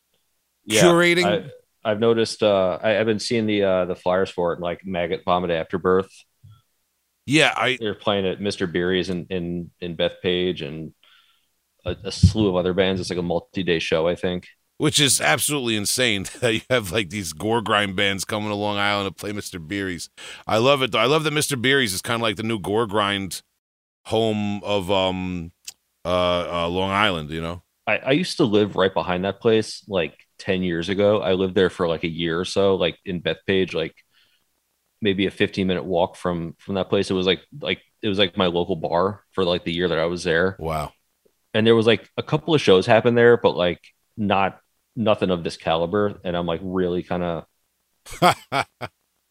yeah, curating. I, I've noticed. Uh, I, have been seeing the uh, the flyers for it, like Maggot Vomit Afterbirth. Yeah, I they're playing at Mr. Beery's in in in Bethpage and a, a slew of other bands. It's like a multi day show, I think. Which is absolutely insane that you have like these gore grind bands coming to Long Island to play Mr. Beery's. I love it though. I love that Mr. Beery's is kind of like the new gore grind home of um uh, uh Long Island. You know, I, I used to live right behind that place, like 10 years ago. I lived there for like a year or so, like in Bethpage, like maybe a 15 minute walk from from that place. It was like like it was like my local bar for like the year that I was there. Wow. And there was like a couple of shows happen there, but like not nothing of this caliber. And I'm like really kind of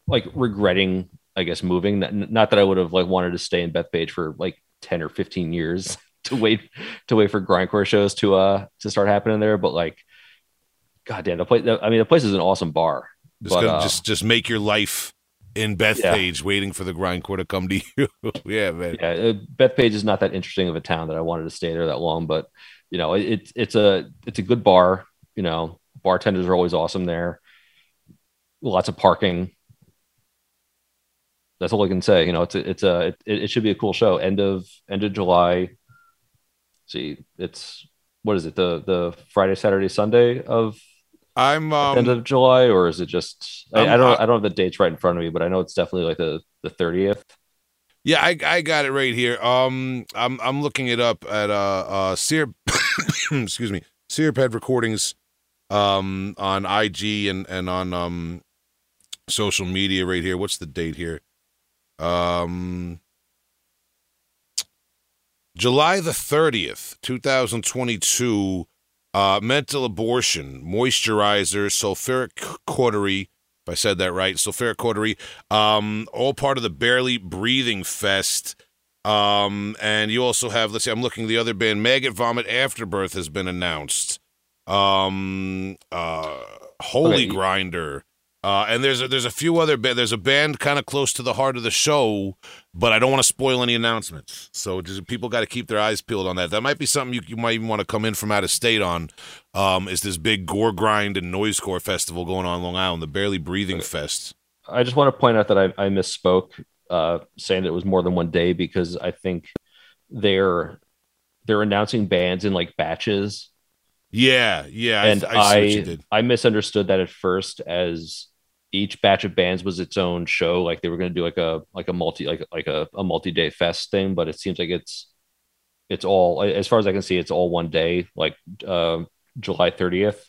like regretting, I guess, moving. Not that I would have like wanted to stay in Bethpage for like 10 or 15 years to wait to wait for grindcore shows to uh to start happening there, but like God damn, the place. I mean, the place is an awesome bar. Just, but, uh, just, just make your life in Bethpage, Yeah. Waiting for the grindcore to come to you. yeah, man. Yeah, uh, Bethpage is not that interesting of a town that I wanted to stay there that long, but you know, it, it's it's a it's a good bar. You know, bartenders are always awesome there. Lots of parking. That's all I can say. You know, it's a, it's a it, it should be a cool show. End of end of July. See, it's what is it? The the Friday, Saturday, Sunday of I'm um, end of July, or is it just? I, I don't I- I don't have the dates right in front of me, but I know it's definitely like the the thirtieth. Yeah, I, I got it right here. Um, I'm I'm looking it up at uh uh Sear, excuse me, Searpad Recordings, um on IG and and on um social media right here. What's the date here? Um, July the thirtieth, two thousand twenty-two. Uh, mental abortion, moisturizer, sulfuric cautery. If I said that right, sulfuric cautery um, all part of the Barely Breathing Fest. Um, and you also have, let's see, I'm looking the other band, Maggot Vomit Afterbirth has been announced. Um, uh, Holy Okay. Grinder. Uh, and there's a, there's a few other ba- there's a band kind of close to the heart of the show, but I don't want to spoil any announcements. So just, people got to keep their eyes peeled on that. That might be something you, you might even want to come in from out of state on. Um, is this big gore grind and noisecore festival going on in Long Island, the Barely Breathing Fest? I just want to point out that I, I misspoke, uh, saying that it was more than one day because I think they're they're announcing bands in like batches, Yeah, yeah, I- and I, see what you I did. I misunderstood that at first as each batch of bands was its own show, like they were going to do like a like a multi like like a, a multi day fest thing, but it seems like it's it's all as far as I can see, it's all one day, like uh, July thirtieth.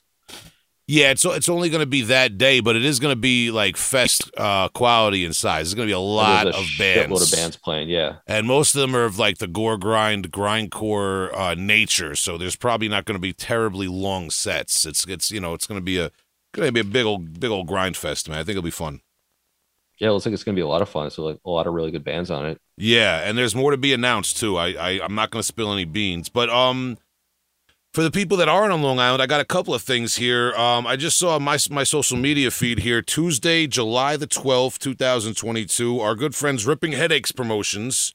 Yeah, it's it's only going to be that day, but it is going to be like fest uh, quality and size. There's going to be a lot a of bands. of bands playing. Yeah, and most of them are of like the gore grind, grindcore uh, nature. So there's probably not going to be terribly long sets. It's it's you know it's going to be a going to be a big old big old grind fest, man. I think it'll be fun. yeah, it looks like it's going to be a lot of fun. So like a lot of really good bands on it. Yeah, and there's more to be announced too. I, I I'm not going to spill any beans, but um, for the people that aren't on Long Island, I got a couple of things here. Um, I just saw my my social media feed here Tuesday, July the twelfth, two thousand twenty two. Our good friends Ripping Headaches Promotions.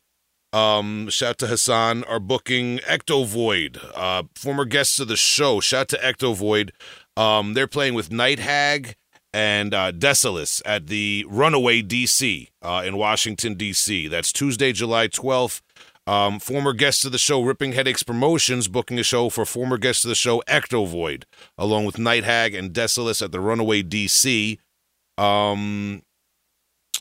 Um, shout to Hassan are booking Ecto Void, uh, former guests of the show. Shout to Ecto Void. Um, they're playing with Night Hag and uh, Desolus at the Runaway DC uh, in Washington, D.C. That's Tuesday, July 12th. Um, former guests of the show, Ripping Headaches Promotions, booking a show for former guests of the show, Ecto Void, along with Night Hag and Desolus at the Runaway DC. Um,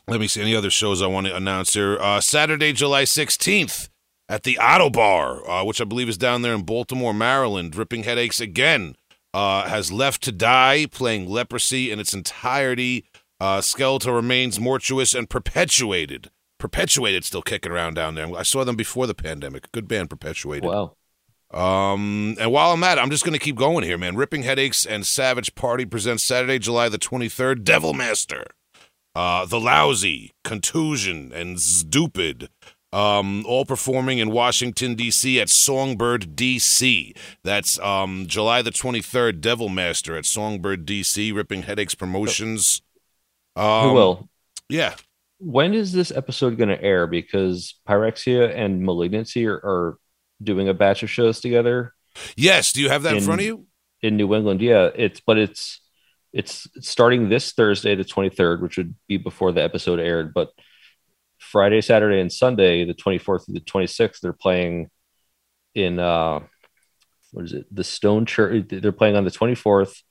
let me see any other shows I want to announce here. Uh, Saturday, July 16th at the Ottobar, uh, which I believe is down there in Baltimore, Maryland. Ripping Headaches again uh, has left to die, playing leprosy in its entirety. Uh, skeletal remains mortuous and perpetuated. Perpetuated still kicking around down there. I saw them before the pandemic. Good band, Perpetuated. Wow. Um, and while I'm at it, I'm just going to keep going here, man. Ripping Headaches and Savage Party presents Saturday, July the 23rd, Devil Master. Uh, the Lousy, Contusion, and Stupid. Um, all performing in Washington, D.C. at Songbyrd, D.C. That's um, July the 23rd, Devil Master at Songbyrd, D.C., Ripping Headaches Promotions. Um, Who will? Yeah. When is this episode going to air? Because Pyrexia and Malignancy are, are doing a batch of shows together Yes. Do you have that in, In- front of you? in New England. Yeah, it's but it's it's starting this Thursday, the twenty third, which would be before the episode aired. But Friday, Saturday, and Sunday, the twenty fourth through the twenty sixth, they're playing in uh, what is it? The Stone Church. They're playing on the twenty fourth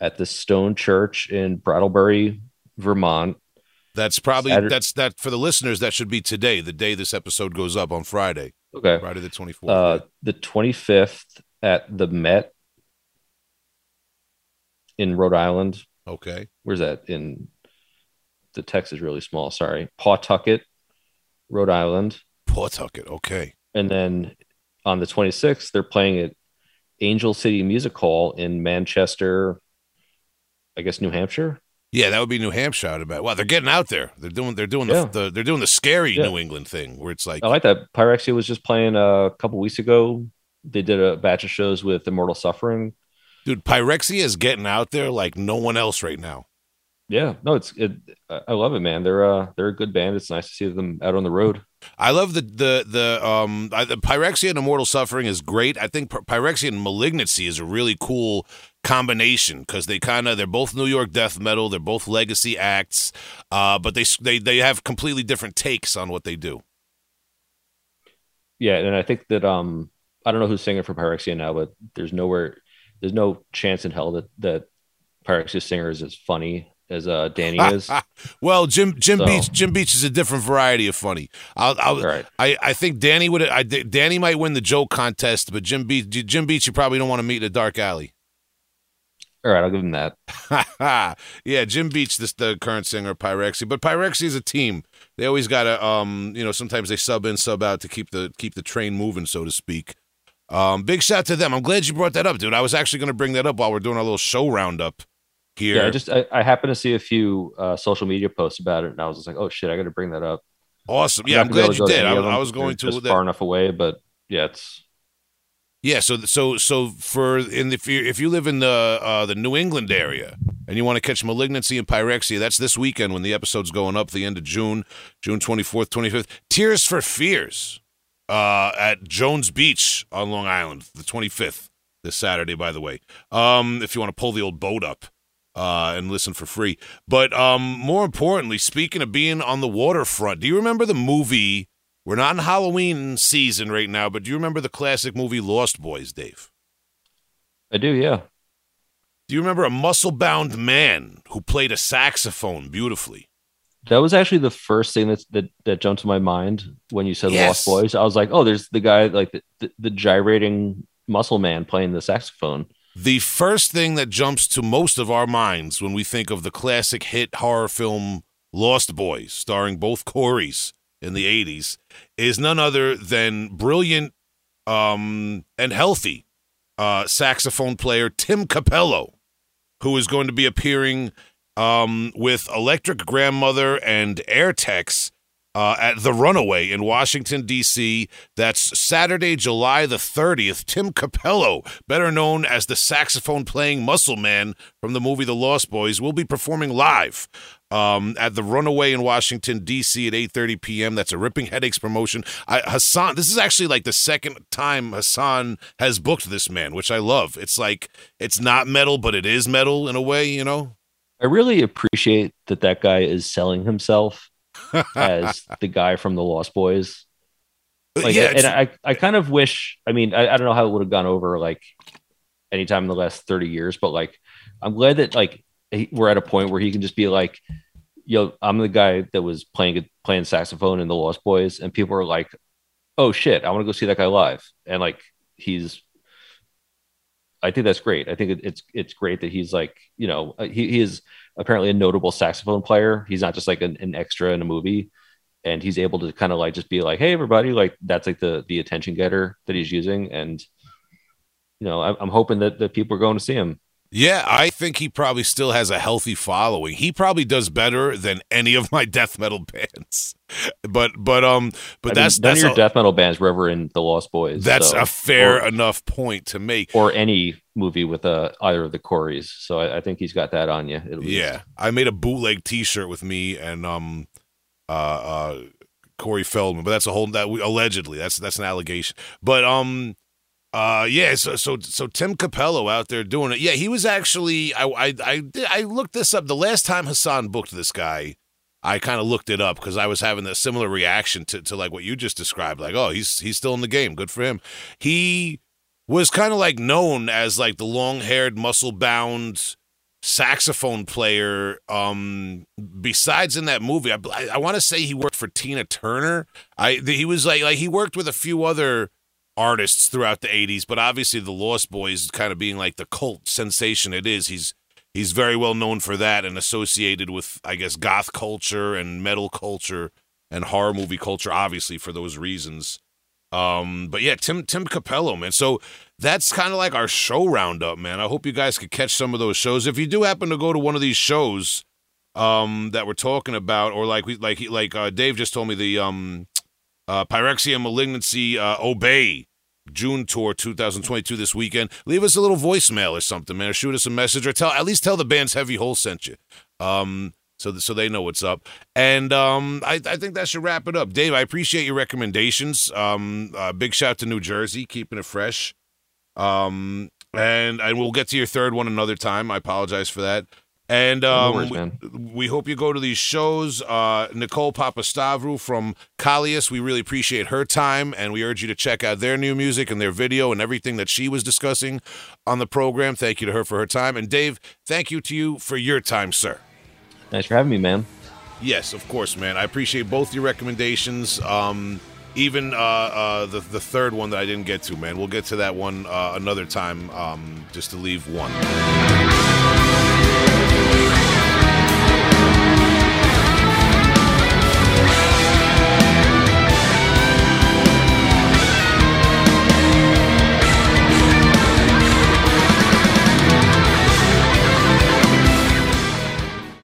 at the Stone Church in Brattleboro, Vermont. That's probably Saturday- that's that for the listeners. That should be today, the day this episode goes up on Friday, Okay. Friday the twenty fourth. Uh, the 25th at the Met in Rhode Island. okay, Where's that? In the text is really small. Sorry. Pawtucket, Rhode Island. Pawtucket. Okay, And then on the 26th, they're playing at Angel City Music Hall in Manchester, I guess, New Hampshire. yeah, that would be New Hampshire. I'd bet. Wow, they're getting out there. They're doing they're doing Yeah. the, the they're doing the scary Yeah. New England thing where it's like I like that. Pyrexia was just playing a couple weeks ago. They did a batch of shows with Immortal Suffering. Dude, Pyrexia is getting out there like no one else right now. Yeah, no, it's it. I love it, man. They're uh they're a good band. It's nice to see them out on the road. I love the the the um the Pyrexia and Immortal Suffering is great. I think Pyrexia and Malignancy is a really cool combination because they kind of they're both New York death metal. They're both legacy acts, uh, but they they they have completely different takes on what they do. Yeah, and I think that um I don't know who's singing for Pyrexia now, but there's nowhere there's no chance in hell that that Pyrexia singer is as funny as uh, Danny is. well, Jim Jim so. Beach Jim Beach is a different variety of funny. I'll, I'll right. I I think Danny would I Danny might win the joke contest, but Jim Beach Jim Beach you probably don't want to meet in a dark alley. All right, I'll give him that. yeah, Jim Beach, this the current singer of Pyrexia, but Pyrexia is a team. They always got to, um, you know, sometimes they sub in, sub out to keep the keep the train moving, so to speak. Um, big shout to them. I'm glad you brought that up, dude. I was actually going to bring that up while we're doing our little show roundup here. Yeah, I just I, I happened to see a few uh, social media posts about it, and I was just like, oh shit, I got to bring that up. Awesome. Yeah, I'm, I'm glad you did. I, I, was going to far enough away, but yeah, it's yeah. So so so for in the if you, if you live in the uh, the New England area and you want to catch malignancy and pyrexia, that's this weekend when the episode's going up, the end of June, June 24th, 25th. Tears for Fears uh, at Jones Beach on Long Island, the 25th, this Saturday, by the way. Um, if you want to pull the old boat up uh, and listen for free. But um, more importantly, speaking of being on the waterfront, do you remember the movie? We're not in Halloween season right now, but do you remember the classic movie Lost Boys, Dave? I do, yeah. Do you remember a muscle bound man who played a saxophone beautifully? That was actually the first thing that that, that jumped to my mind when you said yes. Lost Boys. I was like, oh, there's the guy like the, the, the gyrating muscle man playing the saxophone. The first thing that jumps to most of our minds when we think of the classic hit horror film Lost Boys, starring both Coreys in the 80s, is none other than brilliant um, and healthy uh, saxophone player Tim Cappello, who is going to be appearing um, with Electric Grandmother and Airtex uh, at The Runaway in Washington, D.C. That's Saturday, July the 30th. Tim Cappello, better known as the saxophone playing muscle man from the movie The Lost Boys, will be performing live um, at The Runaway in Washington, D.C. at 8.30 p.m. That's a Ripping Headaches promotion. I, Hassan, this is actually like the second time Hassan has booked this man, which I love. It's like, it's not metal, but it is metal in a way, you know? I really appreciate that that guy is selling himself as the guy from the Lost Boys. Like, yeah, and I, I kind of wish. I mean, I, I don't know how it would have gone over like anytime in the last thirty years, but like, I'm glad that like we're at a point where he can just be like, "Yo, I'm the guy that was playing playing saxophone in the Lost Boys," and people are like, "Oh shit, I want to go see that guy live," and like he's I think that's great. I think it's it's great that he's like you know he, he is apparently a notable saxophone player. He's not just like an, an extra in a movie, and he's able to kind of like just be like, hey everybody, like that's like the the attention getter that he's using, and you know I'm, hoping that that people are going to see him. Yeah, I think he probably still has a healthy following. He probably does better than any of my death metal bands. But but um but I that's mean, none that's of your a, death metal bands were ever in the Lost Boys. That's so, a fair or, enough point to make. Or any movie with uh, either of the Coreys. So I, I think he's got that on you. Yeah, I made a bootleg T-shirt with me and um uh uh Corey Feldman, but that's a whole that allegedly that's that's an allegation. But um uh yeah, so so so Tim Cappello out there doing it. Yeah, he was actually I I I, I looked this up the last time Hassan booked this guy. I kind of looked it up because I was having a similar reaction to, to like what you just described. Like, oh, he's he's still in the game. Good for him. He was kind of like known as like the long-haired, muscle-bound saxophone player. Um, besides in that movie, I, I, I want to say he worked for Tina Turner. I he was like like he worked with a few other artists throughout the 80s, but obviously the Lost Boys kind of being like the cult sensation it is. He's he's very well known for that and associated with I guess goth culture and metal culture and horror movie culture obviously for those reasons. Um but yeah, Tim Tim Cappello, man. So that's kind of like our show roundup, man. I hope you guys could catch some of those shows. If you do happen to go to one of these shows um that we're talking about or like we like like uh Dave just told me the um uh Pyrexia Malignancy uh Obey June tour 2022 this weekend. Leave us a little voicemail or something, man, or shoot us a message, or tell at least tell the band's Heavy Hole sent you. Um, so so they know what's up. And um, I, I think that should wrap it up. Dave, I appreciate your recommendations. Um, uh, big shout to New Jersey, keeping it fresh. Um, and and we'll get to your third one another time. I apologize for that. And um, worries, we, we hope you go to these shows. Uh, Nicole Papastavrou from Kallias, we really appreciate her time, and we urge you to check out their new music and their video and everything that she was discussing on the program. Thank you to her for her time. And Dave, thank you to you for your time, sir. Thanks for having me, man. Yes, of course, man. I appreciate both your recommendations. Um, even uh, uh, the the third one that I didn't get to, man. We'll get to that one uh, another time. Um, just to leave one.